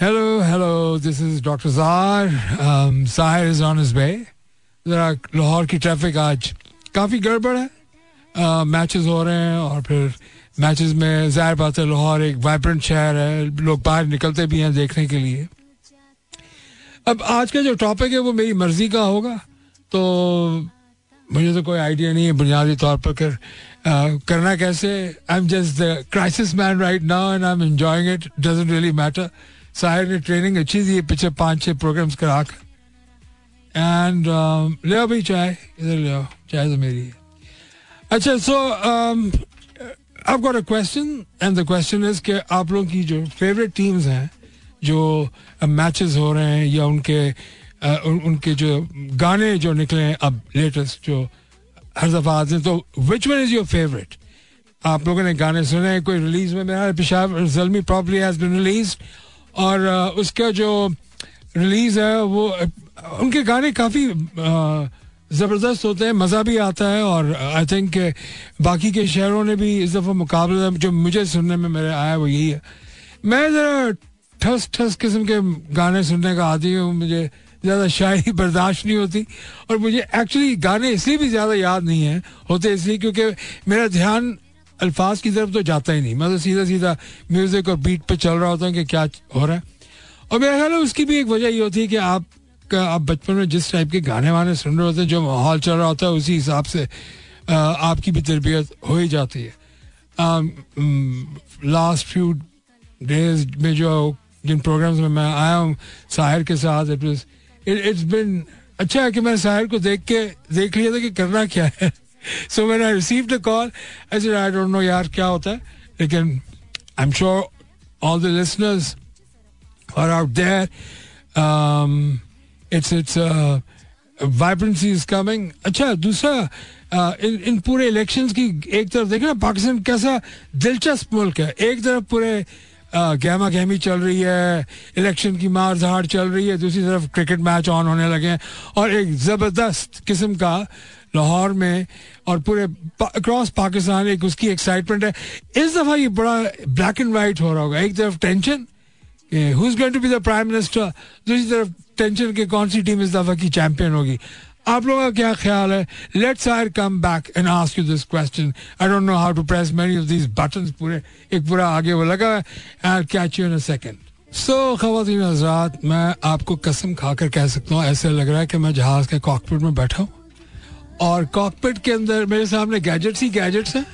Hello, hello. This is Dr. Zahar. Um, Zahir is on his way. जरा लाहौर की traffic आज काफ़ी गड़बड़ है मैचेस हो रहे हैं और फिर मैचेस में ज़ाहिर बात है लाहौर एक वाइब्रेंट शहर है लोग बाहर निकलते भी हैं देखने के लिए अब आज का जो टॉपिक है वो मेरी मर्ज़ी का होगा तो मुझे तो कोई आइडिया नहीं है बुनियादी तौर पर कर आ, करना कैसे I am just the crisis man right now and I am enjoying it doesn't really matter Sahir ने ट्रेनिंग अच्छी दी पीछे पाँच छः प्रोग्राम्स करा कर। एंड ले आओ भाई चाय इधर ले आओ चाय तो मेरी है। अच्छा सो I've got a question and the question is कि आप लोगों की जो फेवरेट टीम्स हैं जो मैचेस हो रहे हैं या उनके uh, उन, उनके जो गाने जो निकले हैं अब लेटेस्ट जो हर दफ़ा आते हैं तो which one is your favourite आप लोगों ने गाने सुने कोई रिलीज़ में मेरा पेशाब जलमी प्रॉपरली हैज़ बीन रिलीज़ और उसका जो रिलीज़ है, वो उनके गाने काफ़ी ज़बरदस्त होते हैं, मज़ा भी आता है और आई थिंक बाकी के शहरों ने भी इस दफ़ा मुकाबला, जो मुझे सुनने में मेरे आया वो यही है। मैं ज़रा ठस ठस किस्म के गाने सुनने का आदि हूँ, मुझे ज़्यादा शायरी बर्दाश्त नहीं होती और मुझे एक्चुअली गाने इसलिए भी ज़्यादा याद नहीं है, होते इसलिए क्योंकि मेरा ध्यान अल्फाज की तरफ़ तो जाता ही नहीं। मैं तो सीधा सीधा म्यूज़िक और बीट पे चल रहा होता हूँ कि क्या हो रहा है। और मेरा ख्याल है उसकी भी एक वजह ये होती है कि आप का, आप बचपन में जिस टाइप के गाने वाने सुन रहे होते हैं, जो माहौल चल रहा होता है, उसी हिसाब से आपकी भी तरबियत हो ही जाती है। लास्ट फ्यू डेज़ में जो, जिन प्रोग्राम्स में मैं आया हूँ, साहिर के साथ इट इट्स बिन अच्छा है कि मैंने साहिर को देख के, देख लिया था कि करना क्या है। सो मैंने आई रिसीव्ड अ कॉल ऐसे आई डोंट नो यार क्या होता है लेकिन I am sure all the listeners are out there it's it's vibrancy is coming अच्छा दूसरा इन इन पूरे इलेक्शंस की एक तरफ़ देखना पाकिस्तान कैसा दिलचस्प मुल्क है एक तरफ़ पूरे गहमा गहमी चल रही है इलेक्शन की मार धाड़ चल रही है दूसरी तरफ़ क्रिकेट मैच ऑन होने लगे हैं और एक ज़बरदस्त किस्म का लाहौर में और पूरे अक्रॉस पाकिस्तान, एक उसकी एक्साइटमेंट है। इस दफ़ा ये बड़ा ब्लैक एंड वाइट हो रहा होगा। एक तरफ़ tension going to be the prime minister दूसरी तरफ़ टेंशन के कौन सी टीम इस दफ़ा की चैंपियन होगी? आप लोगों का क्या ख्याल है? Let's I come back and ask you this question I don't know how to press many of these button पूरे। एक पूरा आगे वो लगा है। Catch you in a second so खातन हजरात, मैं आपको कसम खाकर कह सकता हूँ, ऐसे लग रहा है कि मैं जहाज़ के कॉकपिट में बैठा हूँ। और कॉकपिट के अंदर मेरे सामने गैजेट्स ही गैजेट्स हैं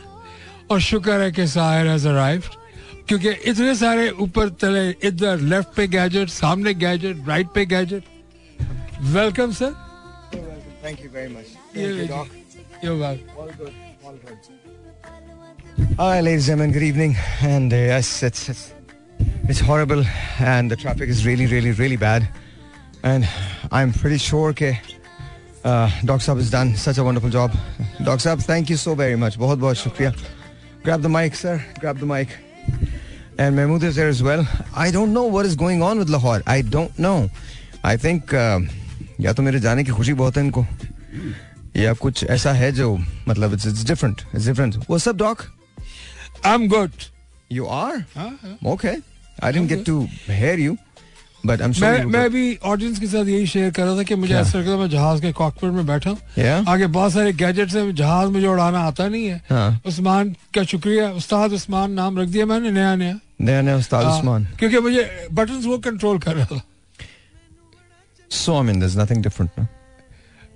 और शुक्र है कि साहिर हैज़ अराइव्ड क्योंकि इतने सारे ऊपर तले इधर लेफ़्ट पे गैजेट सामने गैजेट राइट पे gadget welcome sir good. All good. All right, ladies and gentlemen, good evening. And uh, yes, it's, it's it's horrible, and the traffic is really, really, really bad. And I'm pretty sure that uh, Doc Saab has done such a wonderful job. Doc Saab, thank you so very much. बहुत बहुत शुक्रिया. Grab the mic, sir. Grab the mic. And Mahmood is there as well. I don't know what is going on with Lahore. I don't know. I think uh, या तो मेरे जाने की खुशी बहुत है इनको या कुछ ऐसा है जो मतलब it's it's different it's different what's up doc I'm good. You are हाँ, हाँ. Okay I didn't get to hear you but I am मैं मैं भी ऑडियंस के साथ यही शेयर कर रहा था कि मुझे ऐसा लगता है मैं जहाज़ के कॉकपिट में बैठा हूँ? आगे बहुत सारे गैजेट्स हैं जहाज़ मुझे उड़ाना आता नहीं है। हाँ. उस्मान का शुक्रिया। उस्ताद उस्मान नाम रख दिया मैंने नया नया। नया नया उस्ताद हाँ, उस्मान। क्योंकि मुझे बटन्स वो कंट्रोल कर रहा था। So I mean is nothing different ना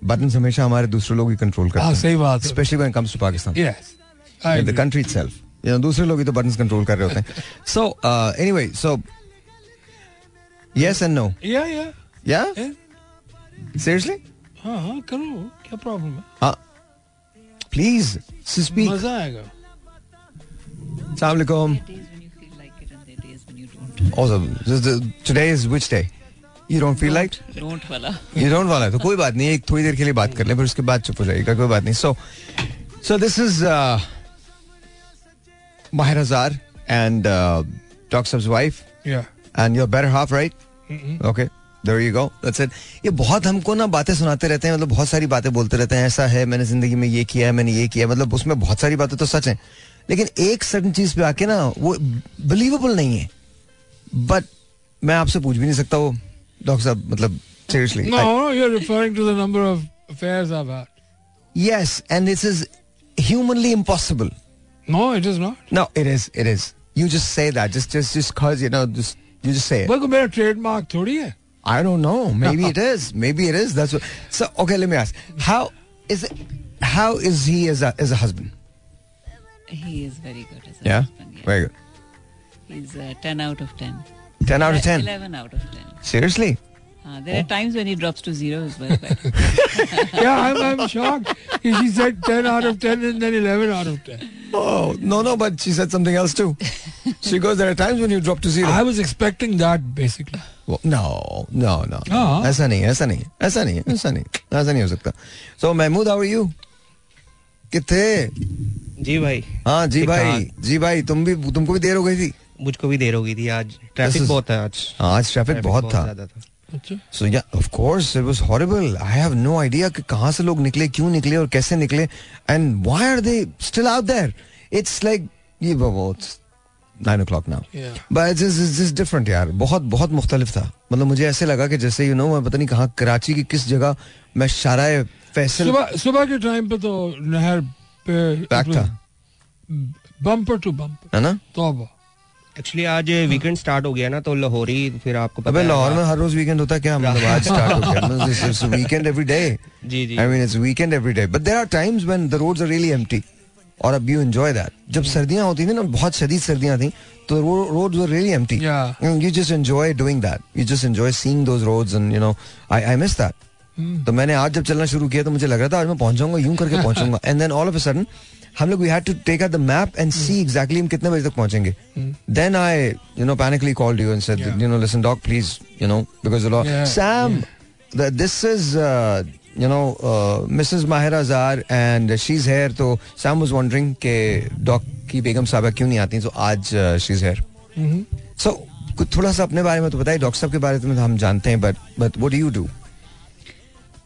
बटन हमेशा हमारे दूसरे लोग ही कंट्रोल करते हाँ। हैं। सही बात specially when comes to Pakistan yes the country itself दूसरे लोग ही तो बटन्स कंट्रोल कर रहे होते हैं। So anyway so yes and no yeah yeah yeah Yeah. Seriously हाँ हाँ करो क्या प्रॉब्लम है हाँ प्लीज़ स्पीक मज़ा आएगा Assalamu alaikum. days when you feel like it and there are days when you don't. Also, this, the, today is which day? You don't feel like? Don't wala. You don't वाला है तो कोई बात नहीं एक थोड़ी देर के लिए बात कर ले फिर उसके बाद चुप हो जाएगा कोई बात नहीं so so this is uh, Mahir Azhar and uh, Doc Sab's wife yeah and okay there you go that's it ये बहुत हमको ना बातें सुनाते रहते हैं मतलब बहुत सारी बातें बोलते रहते हैं ऐसा है मैंने ज़िंदगी में ये किया है मैंने ये किया मतलब उसमें बहुत सारी बातें तो सच है। लेकिन एक सडन चीज़ पे आके ना वो बिलीवेबल नहीं है। बट मैं आपसे पूछ भी नहीं सकता वो डॉक्टर साहब मतलब seriously no you are referring to the number of affairs I have yes and this is humanly impossible no it is not no it is it is you just say that just just just cause you know just you just say it Well, मेरा trademark थोड़ी है. I don't know. Maybe it is. Maybe it is. That's what. So okay, let me ask. How is it? How is he as a as a husband? He is very good as a Yeah, husband. Yeah. very good. He's uh, 10 out of 10. Ten out of ten. 11 out of 10. Seriously? Uh, there are times when he drops to zero as well. But Yeah, I'm, I'm shocked. She said 10 out of 10 and then 11 out of 10. Oh no no, but she said something else too. she goes. There are times when you drop to zero. I was expecting that basically. Well, no no no. हाँ. ऐसा नहीं ऐसा नहीं ऐसा नहीं ऐसा नहीं ऐसा नहीं हो सकता. So Mahmood how are you? कितने? जी भाई हाँ जी ठीक भाई ठाक। जी भाई तुम भी तुमको भी देर हो गई थी. मुझको भी देर हो गई थी आज This ट्रैफिक is- बहुत है आज हाँ, आज ट्रैफिक बहुत था. so yeah of course it was horrible I have no idea कि कहाँ से लोग निकले क्यों निकले और कैसे निकले। And why are they still out there it's like ये बहुत बहुत बहुत मतलब मुझे ऐसे लगा कि जैसे यू नो मैं पता नहीं कहाँ कराची की किस जगह मैं शराय फैसल सुबह के टाइम पे तो नहर पे था। बम्पर टू बम्पर है ना? तोबा। एक्चुअली आज वीकेंड स्टार्ट हो गया ना तो लाहौरी फिर आपको पता अबे लाहौर में हर रोज वीकेंड होता क्या मतलब आज स्टार्ट हो गया? This is weekend every day ji ji. I mean it's weekend every day but there are times when the roads are really empty और अब यू एंजॉय दैट जब hmm. सर्दियाँ होती थी ना बहुत शदीद सर्दियाँ थी तो roads were really empty you just enjoy doing that you just enjoy seeing those roads and you know I I miss that तो मैंने आज जब चलना शुरू किया तो मुझे लग रहा था आज मैं पहुंचाऊँगा यूँ करके पहुंचाऊँगा and then all of a sudden हम लोग we had to take the map and see exactly हम कितने बजे तक पहुँचेंगे। Then I you know panickly called you and you know listen Doug please you know because Sam this is you know Mrs Mahira Jar and she is here तो Sam was wondering के dog की बेगम साहबा क्यों नहीं आती सो आज she is here so कुछ थोड़ा सा अपने बारे में तो बताइए। डॉक्टर साहब के बारे में तो हम जानते हैं but but what do you do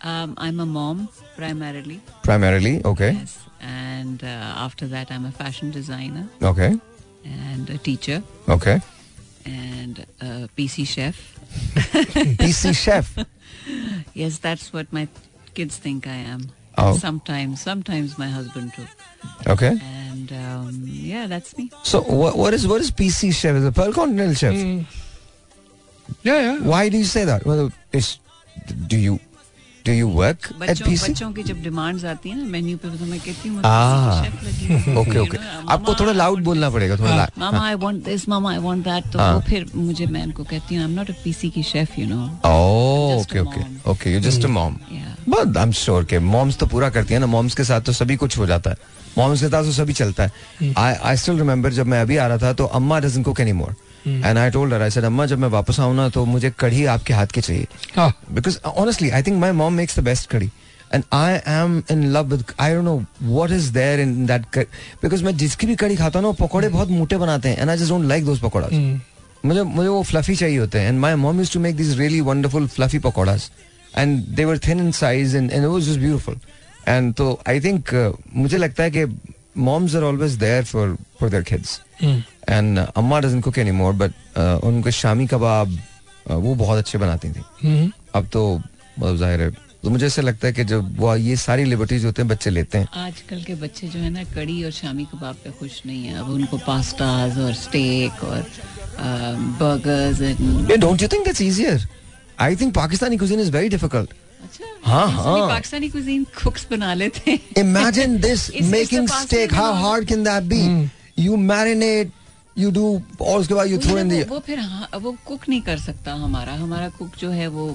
I am a mom primarily. Primarily okay. Yes. And uh, after that, I'm a fashion designer okay and a teacher okay and a PC chef. PC chef Yes, that's what my kids think I am. Oh. Sometimes, sometimes my husband too. okay And um, yeah, that's me. so what, what is what is PC chef is a pearl continental chef Yeah, yeah. why do you say that well is do you do you work at बच्चों बच्चों की जब demands आती है ना menu पे तो मैं कहती हूँ. शेफ लगी। ओके ओके आपको थोड़ा लाउड बोलना पड़ेगा थोड़ा. Mama I want this mama I want that तो हाँ. वो फिर मुझे मैं उनको कहती हूँ I am not a PC की chef you know Oh, okay, mom. okay. You're just a mom. Yeah. But I'm sure के moms तो पूरा करती है ना moms के साथ तो सभी कुछ हो जाता है moms के साथ तो सभी चलता है I I still remember जब मैं अभी आ रहा था तो अम्मा doesn't cook anymore and I told her I said अम्मा जब मैं वापस आऊँ ना तो मुझे कढ़ी आपके हाथ की चाहिए. because uh, honestly I think my mom makes the best curry and I am in love with I don't know what is there in that because मैं जिसकी भी कढ़ी खाता हूँ ना वो पकौड़े बहुत मोटे बनाते हैं and I just don't like those pakoras. मुझे मुझे वो फ्लफी चाहिए होते हैं. And my mom used to make this really wonderful fluffy pakoras. And they were thin in size and and it was just beautiful and तो I think मुझे लगता है कि moms are always there for for their kids and अम्मा doesn't cook anymore but उनके शामी कबाब uh, वो बहुत अच्छे बनाती थी। अब तो मतलब ज़ाहिर है तो मुझे ऐसा लगता है कि जब वो ये सारी लिबर्टीज होते हैं बच्चे लेते हैं। आजकल के बच्चे जो है ना कड़ी और शामी कबाब पे खुश नहीं है। अब उनको पास्ताज और स्टेक और burgers and don't you think that's easier I think Pakistani cuisine is very difficult हाँ, हाँ। पाकिस्तानी कुजीन कुक्स बना लेते हैं। Imagine this It's- it's making the pasta steak. How and all. You do और उसके बाद you throw in वो, वो फिर हाँ, वो कुक नहीं कर सकता हमारा। हमारा कुक जो है वो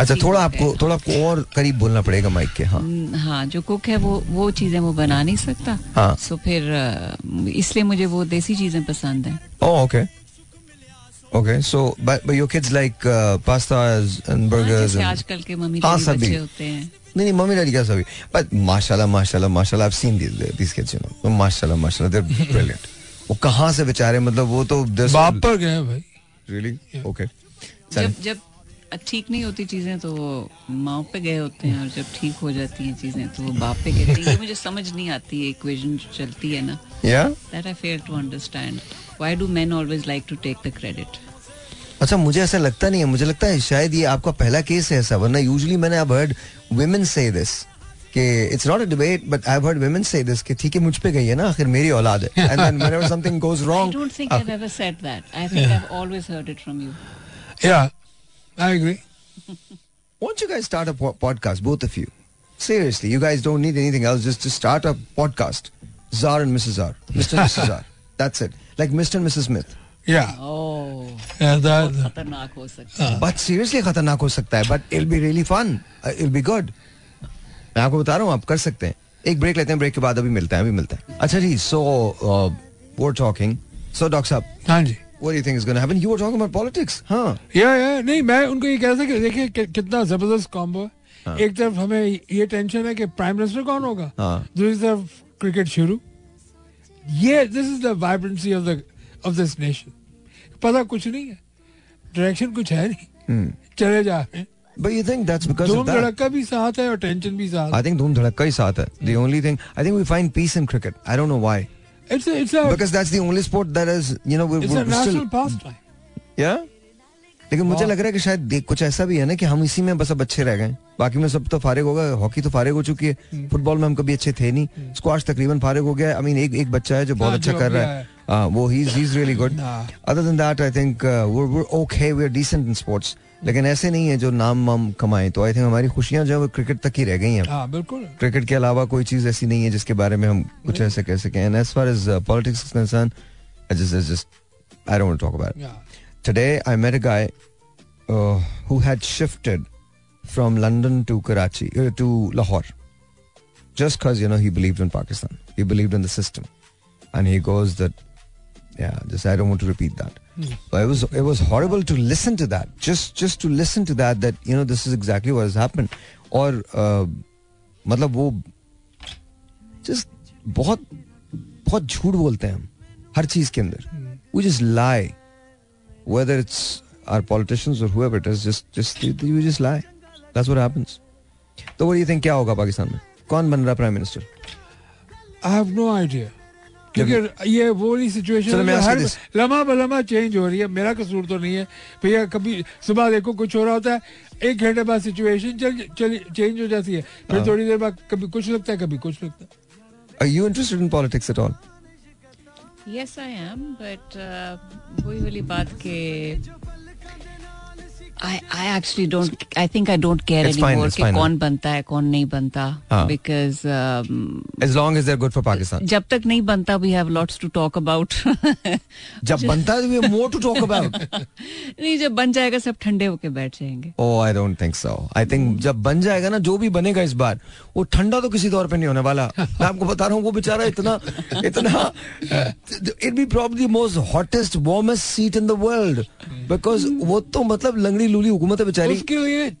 अच्छा थोड़ा आपको थोड़ा आपको और करीब बोलना पड़ेगा माइक के हाँ। हाँ जो कुक है वो वो चीज़ें वो बना नहीं सकता। हाँ। सो फिर इसलिए मुझे वो देसी चीज़ें पसंद हैं। Oh okay. Okay, so but but your kids like uh, pastas and हाँ, burgers जैसे and आजकल के मम्मी हाँ। बच्चे होते हैं। नहीं नहीं मम्मी डैडी का सभी? But माशाल्लाह माशाल्लाह माशाल्लाह I've seen these these kids you know माशाल्लाह माशाल्लाह they're brilliant वो कहाँ से बेचारे मतलब वो तो बाप पर गए भाई। Really? Okay. जब जब ठीक नहीं होती चीज़ें तो माओ पे गए होते हैं और जब ठीक हो जाती हैं चीज़ें तो वो बाप पे कहती हैं। ये मुझे समझ नहीं आती है इक्वेशन जो चलती है ना। Yeah? That I fail to understand. Why do men always like to take the credit? अच्छा मुझे ऐसा लगता नहीं है। मुझे लगता है शायद ये आपका पहला केस है ऐसा वरना यूजुअली मैंने अब हर्ड वुमेन से दिस कि it's not a debate but I have heard women say this कि ठीक है मुझ पे गई है ना आखिर मेरी औलाद है and then whenever something goes I wrong don't think I've ever said that. I think I've always heard it from you. Yeah, I agree. Why don't you guys start a po- podcast, both of you? Seriously, you guys don't need anything else. Just just start a podcast. Czar and Mrs. Czar, Mr. and Mrs. Czar. That's it. Like Mr. and Mrs. Smith. Yeah, Oh, yeah that, खतरनाक हो सकता है. But seriously खतरनाक हो सकता है. But it'll be really fun. Uh, it'll be good. मैं आपको बता रहा हूँ आप कर सकते हैं. एक ब्रेक लेते हैं ब्रेक के बाद अभी मिलता है अभी मिलता है. अच्छा जी uh, we're talking. So doctor साहब हाँ जी what do you think is going to happen? You were talking about politics. हाँ. या या नहीं मैं उनको ये कह रहा था कि देखिए कि, कितना ज़बरदस्त कॉम्बो है एक तरफ़ हमें ये टेंशन है कि प्राइम मिनिस्टर कौन होगा हाँ. दूसरी तरफ़ क्रिकेट शुरू ये this is the vibrancy of the of this nation पता कुछ नहीं है डायरेक्शन कुछ है नहीं चले जा रहे हैं But you think that's because धूम? धड़का भी साथ है और टेंशन भी साथ I think धूम धड़का ही साथ है. The only thing I think we find peace in cricket. I don't know why. It's it's a Because that's the only sport that is you know we're, uh we're still national pastime Yeah? लेकिन मुझे हाँ। लग रहा है कि शायद कुछ ऐसा भी है ना कि हम इसी में बस अब अच्छे रह गए बाकी में सब तो फारिग हो गए हॉकी तो फारिग हो चुकी हम्म। है फुटबॉल में हम कभी अच्छे थे नहीं स्क्वाश तकरीबन फारिग हो गया आई मीन एक एक बच्चा है जो बहुत हाँ, अच्छा कर रहा है हाँ, वो ही is really good. Other than that I think we okay we are decent in sports लेकिन ऐसे नहीं है जो नाम वाम कमाए। तो आई थिंक हमारी खुशियाँ जो है वो क्रिकेट तक ही रह गई हैं। हाँ, बिल्कुल। क्रिकेट के अलावा कोई चीज़ ऐसी नहीं है जिसके बारे में हम कुछ ऐसे कह सकें। And from London to Karachi to Lahore just cause you know he believe in Pakistan he believe in the and he goes that I don't to repeat that But it was it was horrible to listen to that, just just to listen to that that you know this is exactly what has happened, और uh, मतलब वो just बहुत बहुत झूठ बोलते हैं हम हर चीज़ के अंदर we just lie whether it's our politicians or whoever it is, just just you, you just lie. That's what happens. तो what do you think क्या होगा पाकिस्तान में कौन बन रहा prime minister I have no idea क्योंकि ये वो वाली सिचुएशन हर लम्हा बलमा चेंज हो रही है मेरा कसूर तो नहीं है भैया कभी सुबह देखो कुछ हो रहा होता है एक घंटे बाद सिचुएशन चल चल चेंज हो जाती है फिर हाँ। थोड़ी देर बाद कभी कुछ लगता है कभी कुछ लगता है Are you interested in politics at all? Yes, I am, but uh, वही वाली बात के I I actually don't I think I don't care It's fine, anymore it's कि fine. कौन बनता है कौन नहीं बनता हाँ. because um, As long as they're good for Pakistan. जब तक नहीं बनता we have lots to talk about जब बनता है we have more to talk about. नहीं जब बन जाएगा सब ठंडे होके बैठ जाएंगे Oh, I don't think so. I think जब बन जाएगा ना जो भी बनेगा इस बार वो ठंडा तो किसी तौर पे नहीं होने वाला मैं आपको बता रहा हूँ वो बेचारा इतना इतना it be probably most hottest warmest seat in the world because वो तो मतलब लंगड़ी लूली हुकूमत है बेचारी। उसके लिए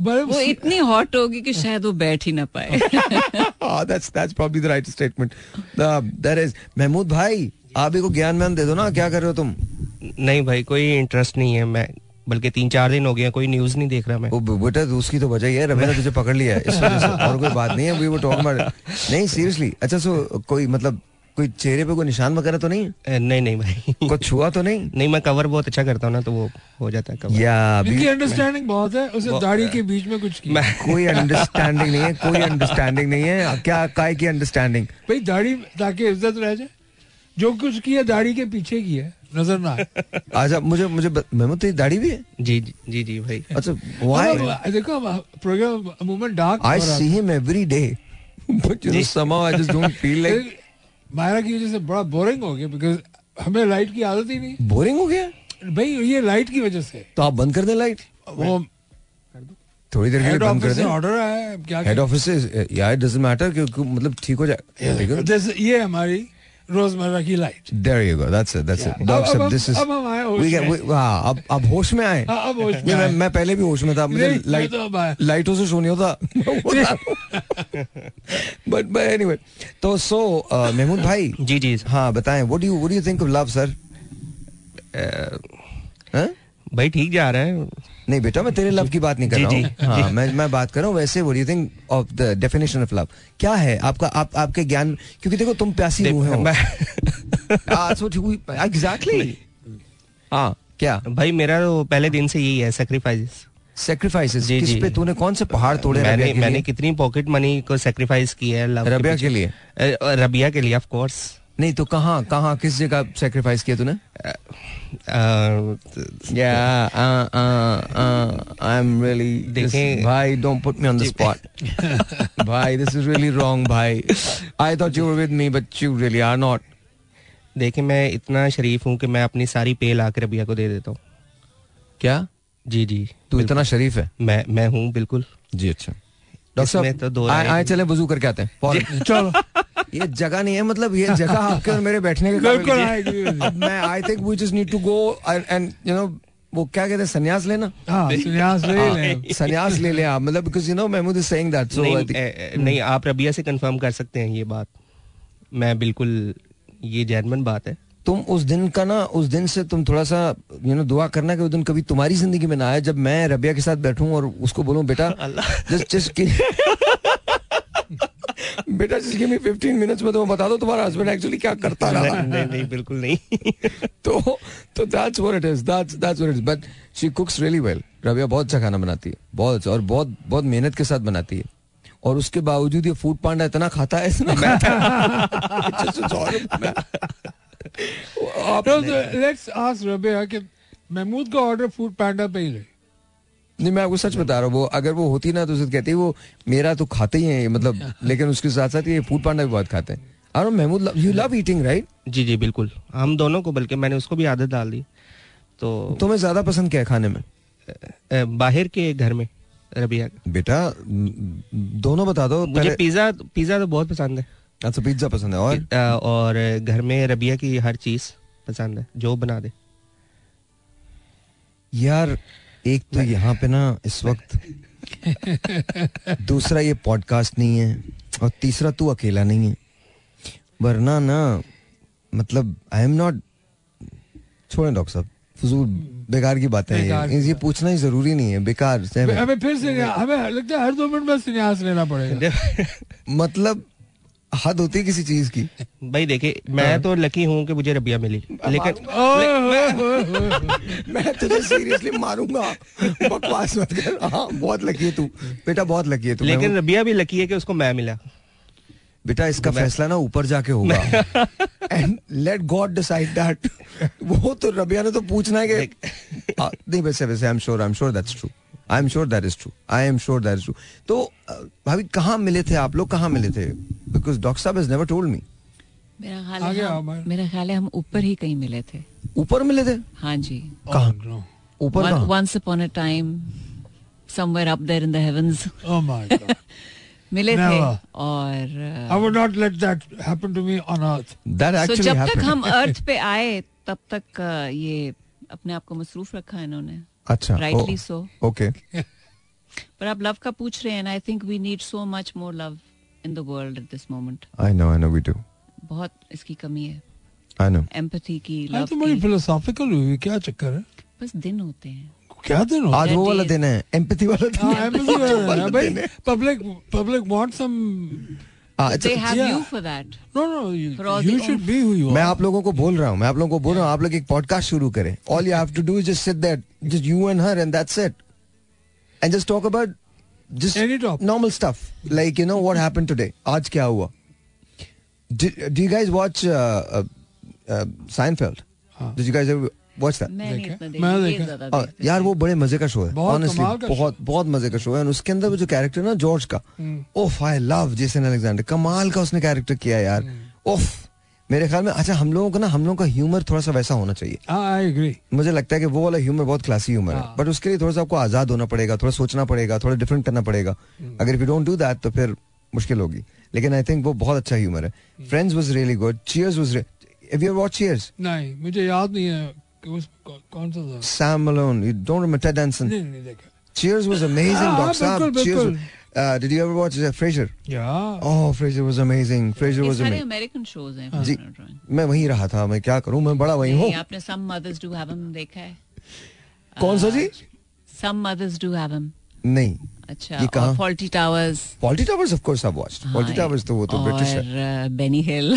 वो इतनी हॉट होगी कि शायद वो बैठ ही ना पाए। ah, that's that's probably the right statement. The, is Mahmood भाई आप ही को ज्ञान म्यान दे दो ना क्या कर रहे हो तुम? नहीं भाई कोई इंटरेस्ट नहीं है मैं बल्कि तीन चार दिन हो गए कोई न्यूज़ नहीं देख रहा मैं। बेटा तो उसकी तो वजह ही है रवि ने तुझे पकड़ लिया है इस वजह से और कोई बात नहीं है वी वर टॉकिंग अबाउट नहीं सीरियसली अच्छा सो कोई मतलब कोई चेहरे पे कोई निशान वगैरह तो नहीं? है नहीं नहीं भाई। कुछ छुआ तो नहीं? नहीं मैं कवर बहुत अच्छा करता हूँ ना तो वो हो जाता है कवर या इनकी अभी अंडरस्टैंडिंग बहुत है उसे दाढ़ी के बीच में कुछ किया। मैं कोई अंडरस्टैंडिंग नहीं है कोई अंडरस्टैंडिंग नहीं है। क्या काय की अंडरस्टैंडिंग भाई दाढ़ी ताकि इज़्ज़त रह जाए। जो कुछ किया दाढ़ी के पीछे की है नज़र ना अच्छा मुझे मुझे महमूद तेरी दाढ़ी भी है? जी जी जी भाई। अच्छा व्हाई देखो प्रोग्राम अमूमन dark I see him every day but you know somehow I just don't feel like Maira की वजह से बड़ा बोरिंग हो गया बिकॉज़ हमें लाइट की आदत ही नहीं। बोरिंग हो गया? भाई ये लाइट की वजह से। तो आप बंद कर दें लाइट वो थोड़ी देर के लिए बंद कर दें। ऑर्डर आया है क्या हेड ऑफ़िस से यार इट डजंट मैटर क्योंकि मतलब ठीक हो जाए। ये हमारी रोज़मर्रा की light. There you go that's it that's it अब- डॉग सब दिस इज़ अब हम आए होश वी में। गेट हाँ अब अब होश में आए। हाँ, अब होश में मैं मैं पहले भी होश में था मुझे नहीं, लाइट तो। लाइटों से सोने होता। बट बट एनीवे तो सो महमूद भाई। जी जी। हाँ बताएँ what do you what do you think of love sir हाँ भाई ठीक जा रहा है। नहीं बेटा मैं तेरे लव की बात नहीं कर रहा हूँ। हाँ मैं मैं बात कर रहा हूँ वैसे what you think of the definition of love क्या है आपका आप आपके ज्ञान क्योंकि देखो तुम प्यासी रूह हो। एग्जैक्टली हाँ क्या? भाई मेरा तो पहले दिन से यही है सेक्रीफाइस सेक्रीफाइसेस जी, जी। पे तूने कौन से पहाड़ तोड़े मैंने मैंने कितनी पॉकेट मनी को सेक्रीफाइस की है रबिया के लिए? रबिया के लिए ऑफ़ कोर्स नहीं तो कहाँ कहाँ किस जगह सेक्रीफाइस किया तूने? या आई एम रियली भाई don't put me on the spot भाई दिस इज़ रियली रॉन्ग भाई. I thought you were with me but you really are not देखिए मैं इतना शरीफ हूँ कि मैं अपनी सारी पे ला के रबिया को दे देता हूँ। क्या? जी जी तू इतना शरीफ है? मैं मैं हूँ बिल्कुल। जी अच्छा। डॉक्टर इसमें तो दो साहब आए चले वज़ू करके आते हैं। चलो। ये जगह नहीं है मतलब ये जगह आपके और मेरे बैठने के है। अब मैं I think we just need to go and you know वो क्या कहते हैं संन्यास लेना? हाँ संन्यास ले ही। ले। संन्यास ले ले आप मतलब because you know Mahmood is saying that so नहीं, आप रबिया से कंफर्म कर सकते हैं ये बात। मैं बिल्कुल ये जैनमन बात है। तुम उस दिन का ना उस दिन से तुम थोड़ा सा यू नो दुआ करना कि वो दिन कभी तुम्हारी ज़िंदगी में ना आए जब मैं रबिया के साथ बैठूं और उसको बोलूँ बेटा जस्ट जस्ट बेटा जस्ट गिव मी 15 मिनट्स में तो बता दो तुम्हारा हस्बैंड एक्चुअली क्या करता रहा। नहीं नहीं नहीं बिल्कुल नहीं। तो तो that's what it is that's that's what it is but she cooks really well Rabia बहुत अच्छा खाना बनाती है बहुत अच्छा और बहुत बहुत मेहनत के साथ बनाती है। और उसके बावजूद ये फ़ूड पांडा इतना खाता है इतना खाता है लेट्स आस्क रबिया कि महमूद का ऑर्डर फ़ूड पैंडा पे ही ले। नहीं मैं आपको सच बता रहा हूँ वो अगर वो होती ना तो उसे कहती वो मेरा तो खाते ही है मतलब लेकिन उसके साथ साथ ये फ़ूड पांडा भी बहुत खाते हैं। और Mahmood you love eating right जी जी बिल्कुल। हम दोनों को बल्कि मैंने उसको भी आदत डाल दी तो तुम्हें ज़्यादा पसंद क्या है खाने में? बाहर के घर में रबिया। बेटा दोनों बता दो मुझे पिज्जा पिज्जा तो बहुत पसंद है। अच्छा पिज्जा पसंद है और? और घर में रबिया की हर चीज़ पसंद है जो बना दे। यार एक तो यहाँ पे ना इस वक्त दूसरा ये पॉडकास्ट नहीं है और तीसरा तू अकेला नहीं है। वरना ना मतलब आई एम नॉट छोड़ें डॉक्टर साहब फजूल बेकार की बातें हैं ये। पूछना ही ज़रूरी नहीं है बेकार हमें फिर से हमें लगता है हर दो मिनट में संन्यास लेना पड़ेगा। मतलब हद होती है किसी चीज़ की। भाई देखिए मैं तो लकी हूँ कि मुझे रबिया मिली लेकिन। मैं तुझे सीरियसली मारूँगा। बकवास मत कर। हाँ बहुत लकी है तू। बेटा बहुत लकी है तू। लेकिन रबिया भी लकी है कि उसको मैं मिला। बेटा इसका फैसला ना ऊपर जाके होगा। And let God decide that वो तो रबिया ने तो पूछना है कि नहीं वैसे वैसे I am sure I am sure that's true I am sure that is true I am sure that is true तो भाभी कहाँ मिले थे आप लोग? कहाँ मिले थे? बिकॉज़ डॉक्टर साहब हैज़ नेवर टोल्ड मी मेरा ख्याल है हम, मेरा ख्याल है हम ऊपर ही कहीं मिले थे। ऊपर मिले थे? हाँ जी। कहाँ? Oh, ऊपर once upon a time somewhere up there in the heavens Oh my God. मिले थे और I would not let that happen to me on earth. That actually जब तक हम अर्थ पे आए तब तक ये अपने आप को मसरूफ रखा है इन्होंने। अच्छा rightly so. ओके पर आप लव का पूछ रहे हैं I think we need so much more love in the world at this moment I know I know we do बहुत इसकी कमी है। आई नो एम्पथी की हाँ लव तो बड़ी फिलोसॉफिकल हुई क्या चक्कर है? बस दिन होते हैं। क्या दिन आज वो वाला दिन है एम्पैथी वाला दिन हाँ, दिन है। पब्लिक पब्लिक वांट सम हाँ, मैं आप लोगों को बोल रहा हूँ मैं आप लोगों को बोल रहा हूँ आप लोग एक पॉडकास्ट शुरू करें। All you have to do is just sit that just you and her and that's it and just talk about just Any topic. Normal stuff like you know what happened today आज क्या हुआ? Do you guys watch Seinfeld हाँ। Did you guys? इतना मैं देखी, ये देखा। ज़्यादा और देखते यार वो बड़े मज़े का शो है। ऑनेस्टली बहुत बहुत मज़े का शो है। और उसके अंदर वो जो कैरेक्टर ना जॉर्ज का ओफ आई लव जेसन अलेक्जेंडर कमाल का उसने कैरेक्टर किया यार। ओफ मेरे ख्याल में अच्छा हम लोगों का ना हम लोगों का ह्यूमर थोड़ा सा वैसा होना चाहिए। आई एग्री मुझे लगता है कि वो वाला ह्यूमर बहुत क्लासी ह्यूमर है। हाँ। बट उसके लिए थोड़ा सा आपको आज़ाद होना पड़ेगा थोड़ा सोचना पड़ेगा थोड़ा डिफरेंट करना पड़ेगा। अगर if you don't do that तो फिर मुश्किल होगी। लेकिन आई थिंक वो बहुत अच्छा ह्यूमर है। Friends was really good Cheers was if you watch Cheers नहीं मुझे याद नहीं है। उस कौ- कौन सा था Sam Malone you don't remember Ted Danson नहीं नहीं देखा Cheers was amazing, हाँ, Doc Saab. बिल्कुल, Cheers. बिल्कुल। Uh, did you ever watch uh, Frasier? या Oh, Frasier was amazing. Frasier ये was सारे amazing. अमेरिकन शोज़ हैं जी. मैं वहीं रहा था मैं क्या करूँ मैं बड़ा वहीं हूँ नहीं, आपने some mothers do have him देखा है कौन सा जी some mothers do have him नहीं अच्छा ये कहाँ? Faulty towers Faulty Towers of course I've watched. Faulty Towers तो वो तो ब्रिटिश है और बेनी हिल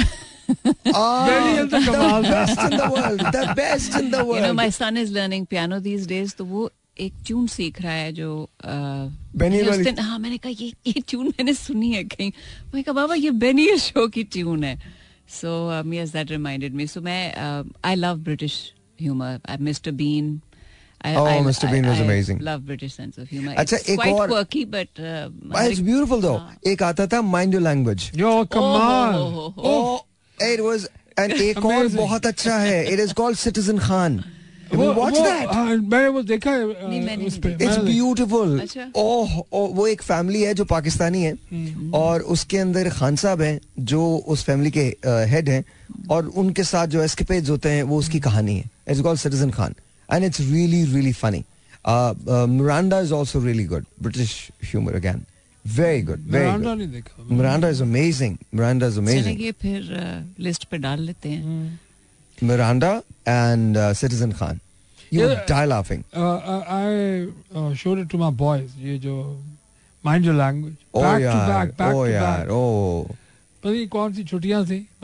Ah, Benny the the best in the world. The best in the You know, my son is learning piano these days, तो वो एक tune सीख रहा है जो uh, उस दिन हाँ मैंने कहा ये ये ट्यून मैंने सुनी है कहीं मैं कहा बाबा ये बेनी शो की ट्यून है so yes that reminded me so मैं I love British humour mister Bean I, Oh, I, Mr. Bean I, was amazing. Love British sense of humour अच्छा, एक क्वाइट और- but But it's beautiful though. एक आता था Mind Your Language. Yo, Kamal. Oh, it was and एक और बहुत अच्छा है. It is called Citizen Khan. Have वो- watched वो- that? हाँ, मैंने वो देखा है नहीं, मैंने उस नहीं पे It's beautiful. अच्छा। ओह वो एक फैमिली है जो पाकिस्तानी है और उसके अंदर खान साहब हैं जो उस फैमिली के हेड हैं और उनके साथ जो एस्केपेज होते हैं वो उसकी कहानी है it's called citizen Khan and it's really really funny Miranda is also really good British humour again very good very Miranda good नहीं देखा Miranda is amazing Miranda is amazing चलेंगे फिर लिस्ट पे डाल लेते हैं। Miranda and citizen Khan you Yeah. Die laughing Uh, I uh, showed it to my boys. ये जो mind your language. O Back to यार back, back ओ to यार back. ओ पता नहीं कौन सी छुट्टियाँ थी?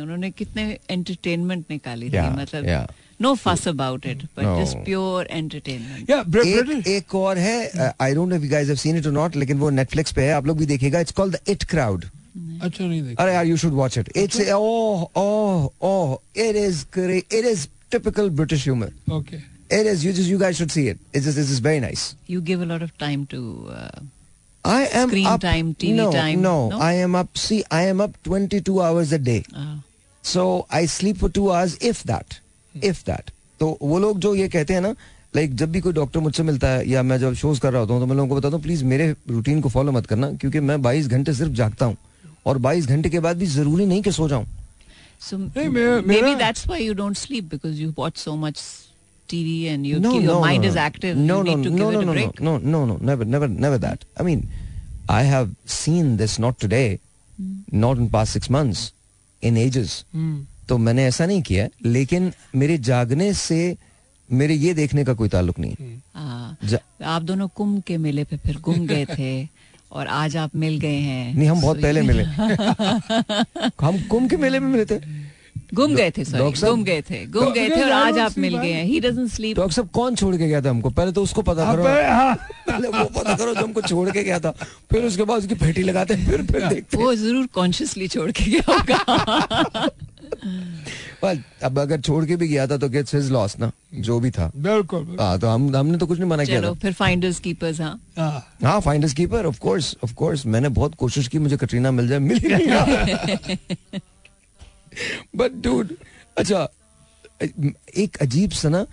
उन्होंने कितने एंटरटेनमेंट निकाली थी Yeah, मतलब. No fuss about it but. Just pure entertainment एक और है I don't know if you guys have seen it और नॉट लेकिन वो नेटफ्लिक्स पे है आप लोग भी देखिएगा it's called the it crowd अच्छा नहीं देखा अरे यार you should watch it it's oh oh oh it is great it is typical British humour okay It is. You just you guys should see it. It's just, it's just very nice. you give a lot of time to uh, I am Screen up, time, TV no, time, No, no? I am up. See, I am up 22 hours a day. uh, So I sleep for two hours, if that, hmm. if that. तो वो लोग जो ये कहते हैं ना like जब भी कोई डॉक्टर मुझसे मिलता है या मैं जब शोज़ कर रहा होता हूँ तो मैं लोगों को बताता हूँ प्लीज़ मेरे रूटीन को फॉलो मत करना क्योंकि मैं 22 घंटे सिर्फ़ जागता हूँ और 22 घंटे के बाद भी ज़रूरी नहीं कि सो जाऊँ so नहीं, मे- maybe मेरा- that's why you don't sleep because you watch so much TV and you no, your no, mind no, is active. No, you no, need to no, give no, it no, a break. no, no, no, no, never, never, never that. I mean, I have seen this not today, mm. not in past six months, in ages. Mm. तो मैंने ऐसा नहीं किया लेकिन मेरे जागने से मेरे ये देखने का कोई ताल्लुक नहीं है हाँ, आप दोनों कुंभ के मेले पे फिर गुम गए थे और आज आप मिल गए हैं नहीं हम बहुत पहले मिले हम कुंभ के मेले में मिले थे गुम गए थे सॉरी गुम गए थे गुम गए थे और आज आप मिल गए हैं। ही डजंट स्लीप डॉक्टर साहब कौन छोड़ के गया था हमको? पहले तो उसको पता करो। पहले वो पता करो जो हमको छोड़ के गया था। फिर उसके बाद उसकी फेटी लगाते फिर फिर देखते वो ज़रूर कॉन्शियसली छोड़ के गया होगा। Well, अब अगर छोड़ के भी गया था तो गेट्स हिज लॉस ना जो भी था। बिल्कुल। हाँ तो हम हमने तो कुछ नहीं मना किया चलो था। फिर फाइंडर्स कीपर्स हाँ। हाँ, हाँ finders keeper of course of course मैंने बहुत कोशिश की मुझे कटरीना मिल जाए मिल ही नहीं बट डूड अच्छा एक अजीब सा ना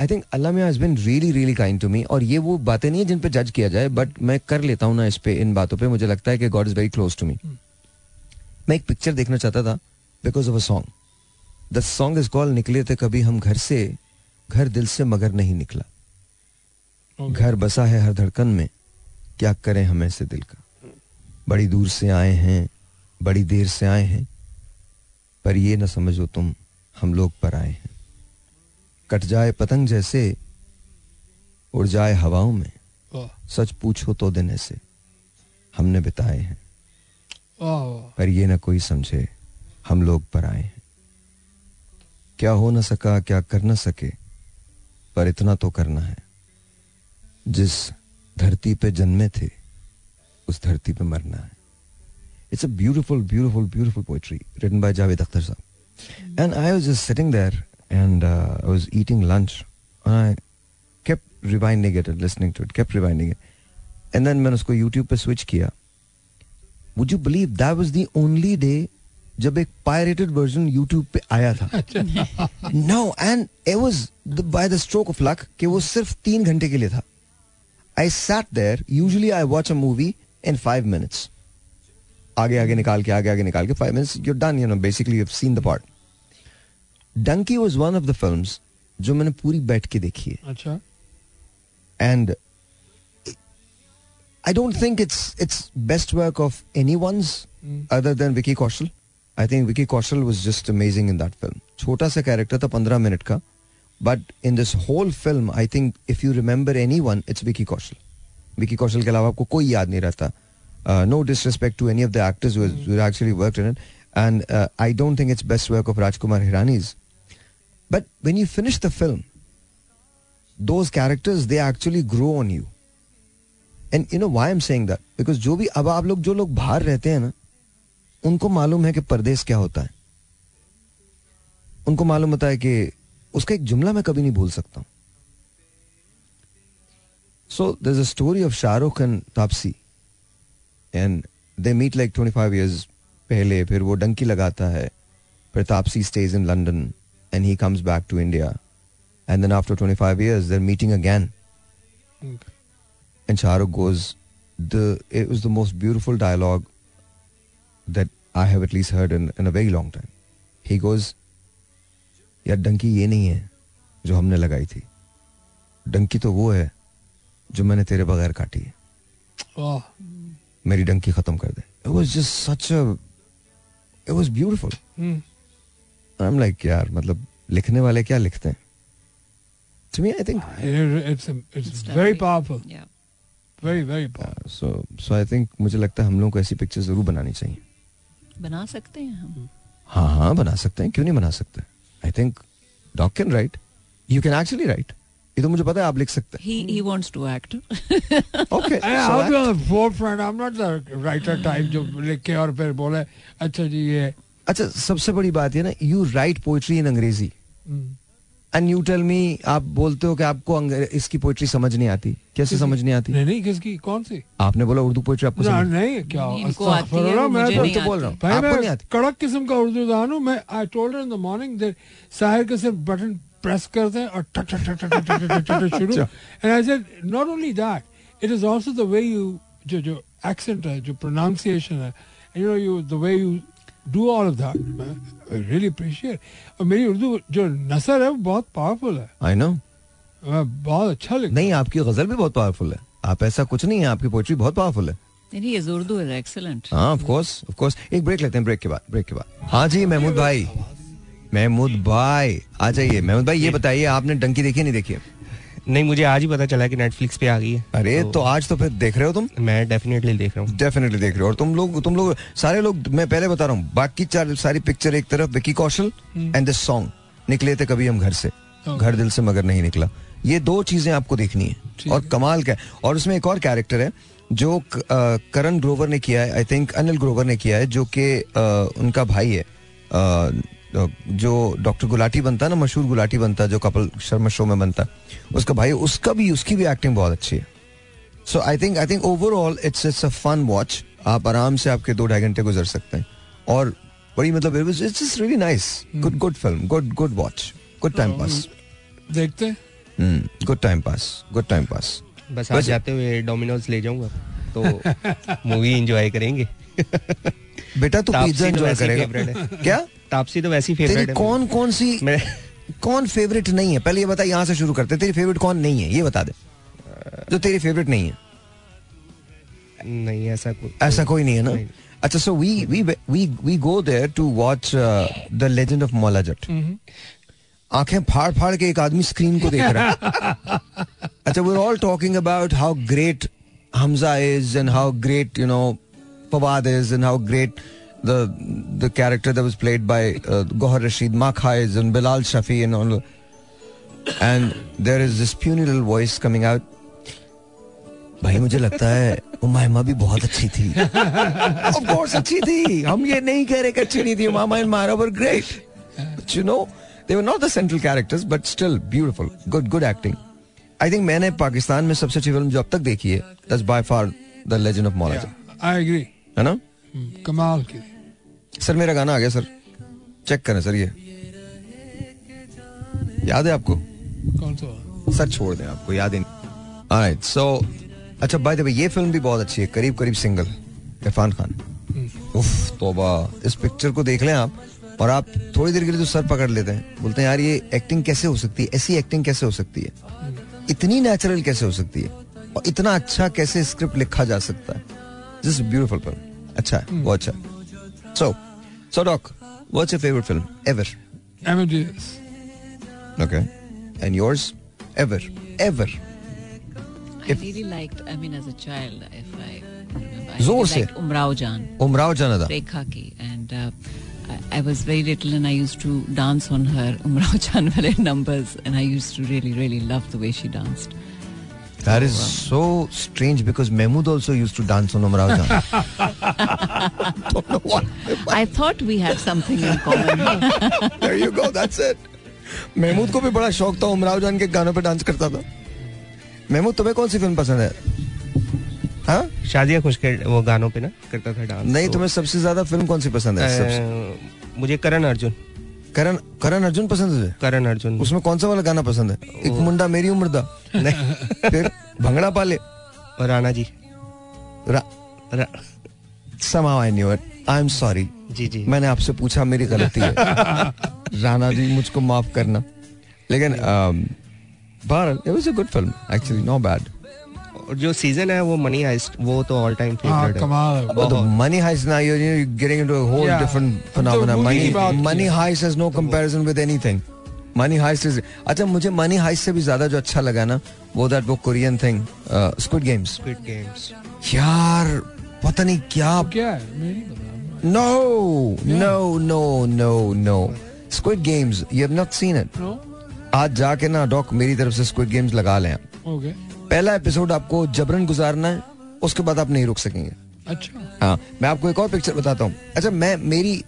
आई थिंक अल्लाह मियाँ been really really kind to me और ये वो बातें नहीं है जिन पे जज किया जाए बट मैं कर लेता हूँ ना इस पे इन बातों पे मुझे लगता है कि God is very close to me मैं एक पिक्चर देखना चाहता था because of a song the song is call निकले थे कभी हम घर से घर दिल से मगर नहीं निकला okay. घर बसा है हर धड़कन में क्या करें हमें से दिल का बड़ी दूर से आए हैं बड़ी देर से आए हैं पर ये न समझो तुम हम लोग पर आए हैं। कट जाए पतंग जैसे उड़ जाए हवाओं में। सच पूछो तो दिन ऐसे हमने बिताए हैं। पर ये न कोई समझे हम लोग पर आए हैं। क्या हो न सका क्या कर न सके पर इतना तो करना है। जिस धरती पे जन्मे थे उस धरती पे मरना है। It's a beautiful beautiful beautiful poetry written by Javed Akhtar साहब and I was sitting there and I was eating lunch उसको यूट्यूब पर स्विच किया. Would you believe that was the only day जब एक पायरेटेड वर्जन यूट्यूब पे आया था? Now and it was by the stroke of luck कि वो सिर्फ़ तीन घंटे के लिए था. I sat there usually I watch a movie in five minutes आगे आगे निकाल के आगे आगे निकाल के five minutes you done you know basically you seen the part Dunki was one of the films जो मैंने पूरी बैठ के देखी है अच्छा I don't think it's it's best work of anyone's Mm. other than Vicky Kaushal. I think Vicky Kaushal was just amazing in that film. छोटा सा कैरेक्टर था पंद्रह मिनट का but in this whole film I think if you remember any one it's Vicky Kaushal Vicky Kaushal के अलावा आपको कोई याद नहीं रहता no disrespect to any of the actors actually work in and I don't think it's best work of Rajkumar Hirani's but when you finish the film those characters they actually grow on you and you know why am saying that because जो भी, अब आप लोग जो लोग बाहर रहते हैं ना, उनको मालूम है कि परदेश क्या होता है। उनको मालूम होता है कि उसका एक जुमला मैं कभी नहीं भूल सकता हूँ। So there's a story of Shahrukh and Taapsee and they meet like twenty five years पहले, फिर वो डंकी लगाता है। फिर Taapsee stays in London and he comes back to India and then after twenty five years their meeting again and Shahrukh goes the it was the most beautiful dialogue that I have at least heard in in a very long time he goes यार, डंकी ये नहीं है जो हमने लगाई थी। डंकी तो वो है जो मैंने तेरे बगैर काटी है। मेरी डंकी खत्म कर दे। It was just such a it was beautiful. Hmm. I'm like यार मतलब लिखने वाले क्या लिखते हैं? To me I think It- it's it's, It's very powerful, Yeah. very very powerful. so so I think मुझे लगता है हम लोगों को ऐसी पिक्चर ज़रूर बनानी चाहिए। बना सकते हैं हम। हाँ हाँ बना सकते हैं। क्यों नहीं बना सकते? I think dog can write you can actually write ये तो मुझे पता है आप लिख सकते he he wants to act. हैं I'll be on the forefront. I'm not the writer type जो लिख के और फिर बोले अच्छा जी ये अच्छा सबसे बड़ी बात ये ना यू राइट पोइट्री इन अंग्रेज़ी. एंड यू टेल मी आप बोलते हो कि आपको इसकी पोइट्री समझ नहीं आती। कैसे समझ नहीं आती? नहीं नहीं किसकी? कौन सी? आपने बोला उर्दू पोइट्री आपको समझ नहीं क्या इनको आती है, मैं मुझे तो- नहीं तो बोल रहा हूँ। आपको नहीं आती। कड़क किस्म का उर्दू दान हूँ मैं I told in the morning Sahir के सिर्फ़ बटन प्रेस करते हैं और टक टक टक टक टक टक टक शुरू। And I said not only that it is also the way you जो जो एक्सेंट है जो प्रोनाउंसिएशन है you know you the way you do all of that I really appreciate और मेरी उर्दू जो नसर है वो बहुत पावरफुल है। आई नो बहुत अच्छा लगता नहीं आपकी गज़ल भी बहुत पावरफुल है। आप ऐसा कुछ नहीं है आपकी पोएट्री बहुत पावरफुल है। नहीं ये उर्दू है एक्सीलेंट हाँ ऑफ़ कोर्स ऑफ़ कोर्स एक ब्रेक लेते हैं ब्रेक के बाद ब्रेक के बाद। हाँ जी महमूद भाई। महमूद भाई आ जाइए। महमूद भाई ये बताइए आपने डंकी देखी नहीं देखी? नहीं मुझे आज ही पता चला कि नेटफ्लिक्स पे आ गई है। अरे तो तो आज तो फिर देख रहे हो तुम? मैं डेफिनेटली देख रहा हूँ। डेफिनेटली देख रहे हो। और तुम लोग तुम लोग सारे लोग मैं पहले बता रहा हूँ बाकी चार सारी पिक्चर एक तरफ़ Vicky Kaushal and this song निकले थे कभी हम घर से। घर दिल से मगर नहीं निकला। ये दो चीज़ें आपको देखनी है। और कमाल का और उसमें एक और कैरेक्टर है जो करण ग्रोवर ने किया है आई थिंक अनिल ग्रोवर ने किया है जो कि उनका भाई है जो डॉक्टर गुलाटी बनता है ना मशहूर गुलाटी बनता है जो कपिल शर्मा शो में बनता है उसका भाई उसका भी उसकी भी एक्टिंग बहुत अच्छी है। So I think I think overall it's it's a fun watch आप आराम से आपके दो ढाई घंटे गुजर सकते हैं। और बड़ी मतलब it's just really nice good good film good good watch good time pass देखते हैं। Good time pass good time pass बस आज जाते हुए डोमिनोज ले जाऊँगा। तो मूवी एंजॉय करेंगे। बेटा तू पिज्जा एंजॉय करेगा। है। क्या? तापसी तो वैसी तेरी फेवरेट है कौन कौन सी कौन फेवरेट नहीं है? पहले ये बता यहाँ से शुरू करते। तेरी फेवरेट कौन नहीं है? ये बता दे। जो तेरी फेवरेट नहीं है। नहीं ऐसा कोई ऐसा कोई नहीं है ना? अच्छा so we we we we go there to watch the legend of Maula Jatt आँखें फाड़ फाड़ के एक आदमी स्क्रीन को देख रहा है। अच्छा we are all talking about how great Hamza is and how great you know Fawad is and how great the the character that was played by uh, Gohar Rashid, Mark Hayes and Bilal Shafi and all. And there is this puny little voice coming out. भाई मुझे लगता है उमायमा भी बहुत अच्छी थी of course अच्छी थी हम ये नहीं कह रहे कि अच्छी नहीं थी Umama and Mara were great but you know they were not the central characters but still beautiful good good acting I think मैंने पाकिस्तान में सबसे अच्छी फिल्म जो अब तक देखी है that's by far the legend of Maula I agree है ना कमाल की सर मेरा गाना आ गया सर। चेक करें सर ये। याद है आपको? कौन सा? सर छोड़ दें आपको याद ही नहीं। सो अच्छा बाय द वे ये फ़िल्म भी बहुत अच्छी है करीब करीब सिंगल इरफान खान। उफ तोबा इस पिक्चर को देख लें आप और आप थोड़ी देर के लिए तो सर पकड़ लेते हैं। बोलते हैं यार ये एक्टिंग कैसे हो सकती है? ऐसी एक्टिंग कैसे हो सकती है? इतनी नेचुरल कैसे हो सकती है? और इतना अच्छा कैसे स्क्रिप्ट लिखा जा सकता है? दिस ब्यूटीफुल फ़िल्म अच्छा है वो अच्छा So, so Doc, what's your favorite film ever? Amadeus. Okay. And yours? Ever. Ever. I if, really liked, I mean, as a child, if I remember, I really se. liked Umrao Jan. Umrao Jan ada. Rekha. And uh, I, I, was very little and I used to dance on her Umrao Jan numbers and I used to really, really love the way she danced. That is so strange because Mahmood also used to dance on Umrao Jan. Don't know why. I thought we had something in common. There you go, that's it. Mahmood को भी बड़ा शौक था उमराव जान के गानों पे dance करता था महमूद तुम्हें कौन सी फ़िल्म पसंद है हाँ शादियाँ खुश कर वो गानों पे ना करता था डांस नहीं तो, तुम्हें सबसे ज़्यादा फ़िल्म कौन सी पसंद है सबसे अ, मुझे करण अर्जुन करण करण अर्जुन पसंद है? करण अर्जुन। उसमें कौन सा वाला गाना पसंद है? एक मुंडा मेरी उम्र दा। नहीं फिर भंगड़ा पाले। और राणा जी। रा, रा, somehow I knew it. I'm sorry. जी जी। मैंने आपसे पूछा मेरी गलती है। राणा जी मुझको माफ़ करना। लेकिन um, बहरहाल it was a good film actually no bad जो सीज़न है वो मनी हाइस्ट वो तो ऑल टाइम मनी हाइस्ट ना you you getting into money money is अच्छा मुझे मनी हाइस्ट से भी ज़्यादा जो अच्छा लगा ना वो दैट वो Korean thing squid games games यार पता नहीं क्या no no no no no squid games you have not seen it आज जाके ना डॉक मेरी तरफ़ से स्कूट गेम्स लगा लें पहला एपिसोड आपको जबरन गुजारना है उसके बाद आप नहीं रुक सकेंगे। अच्छा। हाँ मैं आपको एक और पिक्चर बताता हूँ। अच्छा मैं मेरी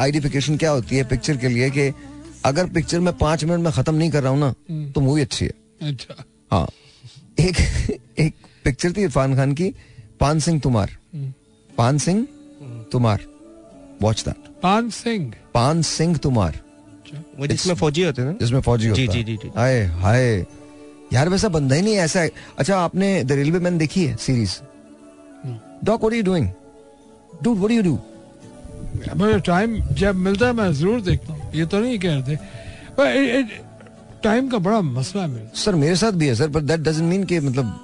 आइडेंटिफिकेशन क्या होती है पिक्चर के लिए कि अगर पिक्चर में पाँच मिनट में खत्म नहीं कर रहा हूँ ना तो मूवी अच्छी है। अच्छा। हाँ एक एक पिक्चर थी इरफान खान की पान सिंह तुमार पान सिंह तुमार वॉच दैट पान सिंह। पान सिंह तुमार जिसमें फौजी होते हैं जिसमें फौजी होता है। हाय हाय। यार वैसा बंदा ही नहीं ऐसा है। अच्छा आपने द रेलवे मैन देखी है series doc what are you doing dude what do you do मुझे टाइम जब मिलता है मैं ज़रूर देखता हूँ। ये तो नहीं कह रहे टाइम का बड़ा मसला है मेरे सर मेरे साथ भी है सर पर दैट डजंट मीन कि मतलब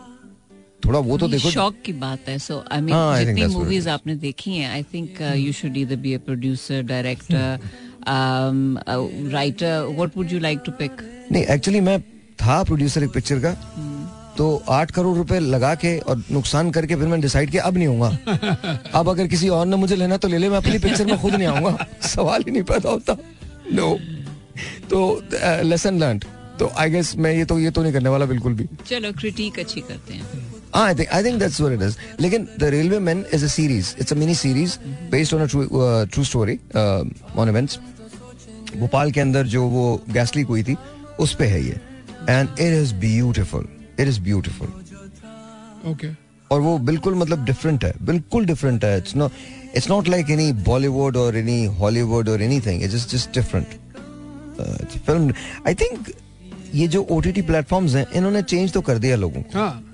थोड़ा वो तो देखो। शौक की बात है सो आई मीन जितनी मूवीज़ आपने देखी हैं I think you should either be a producer director writer what would you like to pick नहीं एक्चुअली मैं था प्रोड्यूसर एक पिक्चर का तो आठ करोड़ रुपए लगा के और नुकसान करके फिर मैंने डिसाइड किया अब नहीं होगा अब अगर किसी और ने मुझे लेना तो ले ले मैं अपनी पिक्चर में खुद नहीं आऊँगा। सवाल ही नहीं पैदा होता। नो तो लेसन लर्न तो आई गेस मैं ये तो ये तो नहीं करने वाला बिल्कुल भी। चलो क्रिटिक अच्छी करते हैं। is. लेकिन a series. It's a mini series based on a true uh, true story uh, Bhopal के अंदर जो वो गैस लीक हुई थी उस पे है ये। And it is beautiful it is beautiful okay और वो बिल्कुल मतलब डिफरेंट है। बिल्कुल डिफरेंट है। It's not it's not like any Bollywood और एनी हॉलीवुड और anything it's just different film I think ये जो ओटीटी प्लेटफॉर्म्स हैं इन्होंने चेंज तो कर दिया लोगों को। हाँ।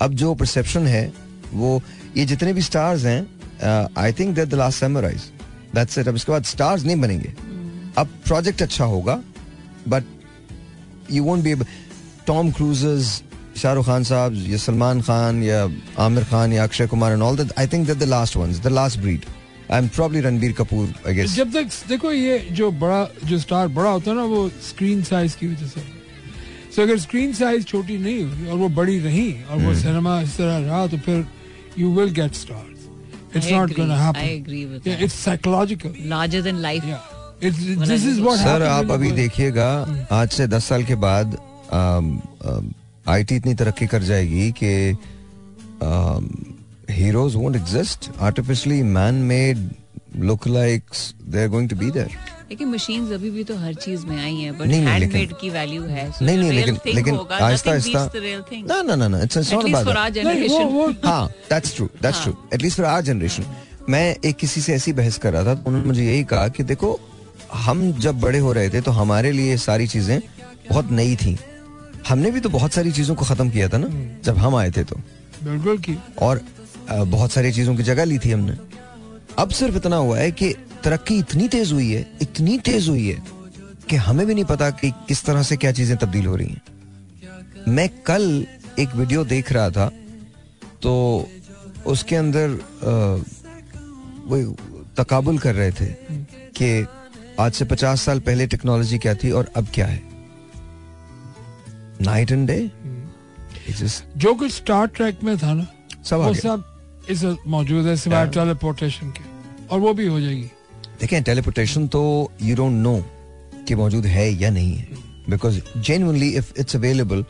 अब जो परसेप्शन है वो ये जितने भी स्टार्स हैं I think that the last samurais that's it अब इसके बाद स्टार्स नहीं बनेंगे। अब प्रोजेक्ट अच्छा होगा but you won't be Tom Cruises Shahrukh Khan साहब या सलमान खान या आमिर खान या Akshay Kumar and all that I think that the last ones the last breed I am probably Ranbir Kapoor I guess जब तक देखो ये जो बड़ा जो स्टार बड़ा होता है ना वो स्क्रीन साइज़ की वजह से। सो अगर स्क्रीन साइज़ छोटी नहीं हुई और वो बड़ी रही और Hmm. वो सिनेमा इस तरह रहा तो फिर you will get stars it's I not agree. Gonna I happen agree with that. It's psychological larger than life या सर आप अभी देखिएगा आज से दस साल के बाद आईटी इतनी तरक्की कर जाएगी कि heroes won't exist artificially man made look like they are going to be there लेकिन मशीन्स अभी भी तो हर चीज़ में आई हैं बट नहीं, नहीं, हैंडमेड लेकिन- की वैल्यू है। So नहीं नहीं लेकिन लेकिन आहिस्ता आहिस्ता. ना ना ना ना इट्स At नॉट अबाउट हाँ that's true that's true at least for our generation मैं एक किसी से ऐसी बहस कर रहा था तो उन्होंने मुझे यही कहा कि देखो हम जब बड़े हो रहे थे तो हमारे लिए सारी चीज़ें बहुत नई थी। हमने भी तो बहुत सारी चीज़ों को खत्म किया था ना जब हम आए थे तो। बिल्कुल की। और बहुत सारी चीज़ों की जगह ली थी हमने। अब सिर्फ़ इतना हुआ है कि तरक्की इतनी तेज हुई है इतनी तेज हुई है कि हमें भी नहीं पता कि किस तरह से क्या चीज़ें तब्दील हो रही हैं। मैं कल एक वीडियो देख रहा था तो उसके अंदर अ, वो तकाबुल कर रहे थे कि आज से पचास साल पहले टेक्नोलॉजी क्या थी और अब क्या है? नाइट एंड डे जो कुछ स्टार ट्रैक में था ना सब वो सब इस मौजूद है सिवाय टेलीपोर्टेशन के और वो भी हो जाएगी। देखें टेलीपोर्टेशन तो यू डोंट नो कि मौजूद है या नहीं है। Because genuinely if it's available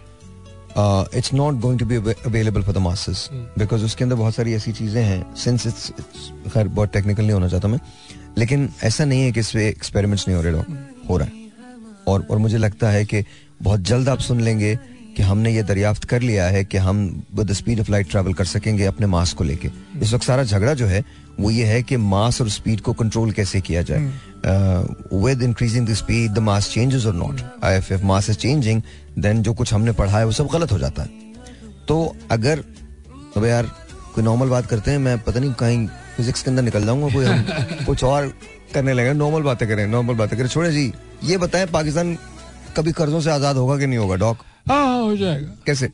it's not going to be available for the masses because उसके अंदर बहुत सारी ऐसी चीज़ें हैं। सिंस इट्स खैर बहुत टेक्निकल नहीं होना चाहता मैं। लेकिन ऐसा नहीं है कि इस पर एक्सपेरिमेंट्स नहीं हो रहे लोग हो रहा है। और और मुझे लगता है कि बहुत जल्द आप सुन लेंगे कि हमने ये दरियाफ्त कर लिया है कि हम with the speed of light travel कर सकेंगे अपने मास को लेके। इस वक्त सारा झगड़ा जो है वो ये है कि मास और स्पीड को कंट्रोल कैसे किया जाए। With increasing the speed the mass changes और not if if mass is changing then जो कुछ हमने पढ़ा है वो सब गलत हो जाता है। तो अगर अब यार कोई नॉर्मल बात करते हैं मैं पता नहीं कहीं फिजिक्स के अंदर निकल जाऊँगा कोई हम। कुछ और करने लगे नॉर्मल बातें करें नॉर्मल बातें करें। छोड़े जी ये बताएँ पाकिस्तान कभी कर्जों से आज़ाद होगा कि नहीं होगा डॉक हाँ हाँ हो जाएगा। कैसे?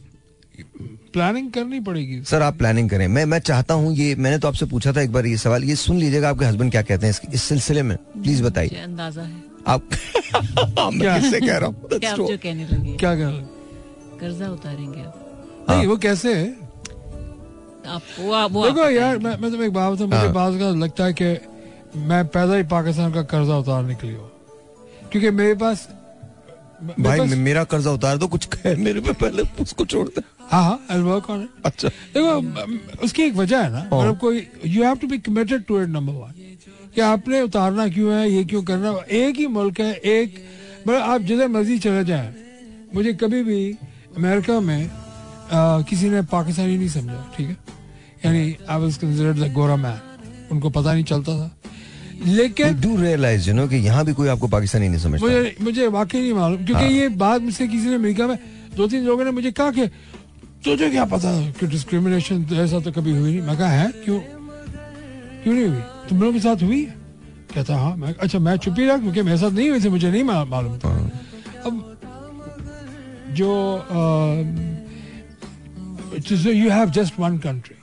प्लानिंग करनी पड़ेगी। सर आप प्लानिंग करें। मैं मैं चाहता हूँ ये मैंने तो आपसे पूछा था एक बार ये सवाल ये सुन लीजिएगा आपके हस्बैंड क्या कहते हैं इस, इस सिलसिले में। प्लीज़ बताइए। अंदाज़ा है। आप मैं किससे कह रहा हूँ? क्या कर रहे कर्जा उतारेंगे आप। नहीं वो कैसे है? वो आप वो देखो यार मैं मैं तुम्हें एक बात बताऊँ मुझे हाँ। बात का लगता है कि मैं पैदा ही पाकिस्तान का कर्जा उतारने के लिए हूँ। क्योंकि मेरे पास मेरे भाई पास- मेरा कर्जा उतार दो कुछ कहे मेरे पे पहले उसको छोड़ते हाँ हाँ I'll work on it. अच्छा। देखो उसकी एक वजह है ना हाँ। मतलब कोई you have to be committed to it number one कि आपने उतारना क्यों है ये क्यों करना एक ही मुल्क है एक मतलब आप जिधर मर्ज़ी चले जाए। मुझे कभी भी अमेरिका में किसी ने पाकिस्तानी नहीं समझा ठीक है? यानी I was considered the gora man उनको पता नहीं चलता था। लेकिन डू रियलाइज़ यू नो कि यहाँ भी कोई आपको पाकिस्तानी नहीं समझता। मुझे मुझे वाकई नहीं मालूम क्योंकि हाँ। ये बात मुझसे किसी ने अमेरिका में दो तीन लोगों ने मुझे कहा कि तुझे क्या पता कि डिस्क्रिमिनेशन ऐसा तो कभी हुई नहीं? मैं कहा है? क्यों? क्यों नहीं हुई? तुम लोगों के साथ हुई कहता हाँ मैं अच्छा मैं चुप ही रहा क्योंकि मेरे साथ नहीं हुई थी मुझे नहीं मालूम था। अब जो you have just one country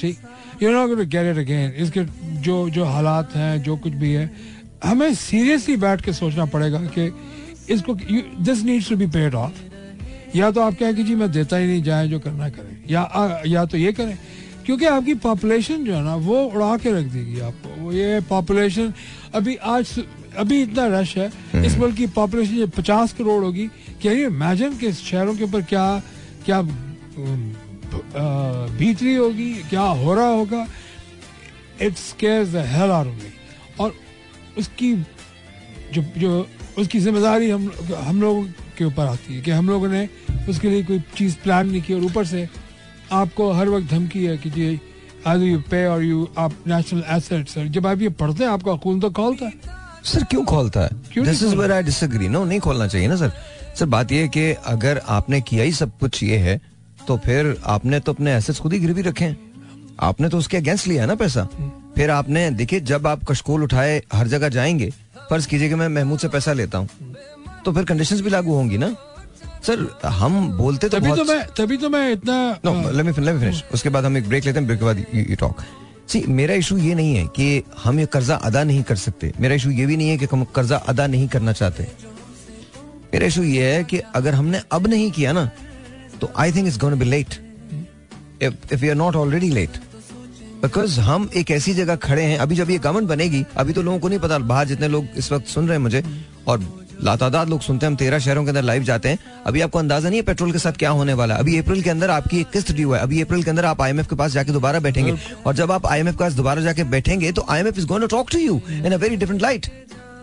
ठीक you not going to get it again इसके जो जो हालात हैं जो कुछ भी है हमें सीरियसली बैठ के सोचना पड़ेगा कि इसको this needs to be paid off या तो आप कहें कि जी मैं देता ही नहीं जाए जो करना करें। या आ, या तो ये करें। क्योंकि आपकी पॉपुलेशन जो है ना वो उड़ा के रख देगी आपको। वो ये पॉपुलेशन अभी आज अभी इतना रश है इस मुल्क की पॉपुलेशन पचास करोड़ होगी। क्या यू इमेजिन कि शहरों के ऊपर क्या क्या अ, भीतरी होगी क्या हो रहा होगा it scares the hell of me और उसकी जो जो उसकी ज़िम्मेदारी हम हम लोगों के ऊपर आती है कि हम लोगों ने उसके लिए कोई चीज़ प्लान नहीं की और ऊपर से आपको हर वक्त धमकी है कि जी आज यू पे और यू आप नेशनल एसेट्स जब आप ये पढ़ते हैं आपका खून तो खोलता है। सर क्यों खोलता है? This is where I disagree no नहीं खोलना चाहिए ना सर। सर बात ये है कि अगर आपने किया ही सब कुछ ये है तो फिर आपने तो अपने एसेट्स खुद ही गिरवी रखे हैं। आपने तो उसके अगेंस्ट लिया है ना पैसा। फिर आपने देखिए जब आप कशकोल उठाए हर जगह जाएँगे फ़र्ज़ कीजिए कि मैं महमूद से पैसा लेता हूँ। तो फिर कंडीशंस भी लागू होंगी ना। सर हम बोलते तो तभी तो मैं तभी तो मैं इतना no let me let me finish उसके बाद हम एक ब्रेक लेते हैं ब्रेक के बाद यू टॉक सी मेरा इशू ये नहीं है कि हम ये कर्जा अदा नहीं कर सकते। मेरा इशू ये भी नहीं है कि हम कर्जा अदा नहीं करना चाहते। मेरा इशू ये है कि अगर हमने अब नहीं किया ना तो I think it's gonna be late if if you are not already late because हम एक ऐसी जगह खड़े हैं अभी जब ये गवर्नमेंट बनेगी अभी तो लोगों को नहीं पता बाहर जितने लोग इस वक्त सुन रहे हैं मुझे और लातादाद लोग सुनते हैं हम तेरह शहरों के अंदर लाइव जाते हैं अभी आपको अंदाज़ा नहीं है पेट्रोल के साथ क्या होने वाला है। अभी अप्रैल के अंदर आपकी एक किस्त ड्यू है अभी अप्रैल के अंदर आप आईएमएफ के पास जाके दोबारा बैठेंगे। और जब आप आईएमएफ के पास दोबारा जाके बैठेंगे तो IMF is going to talk to you in a very different light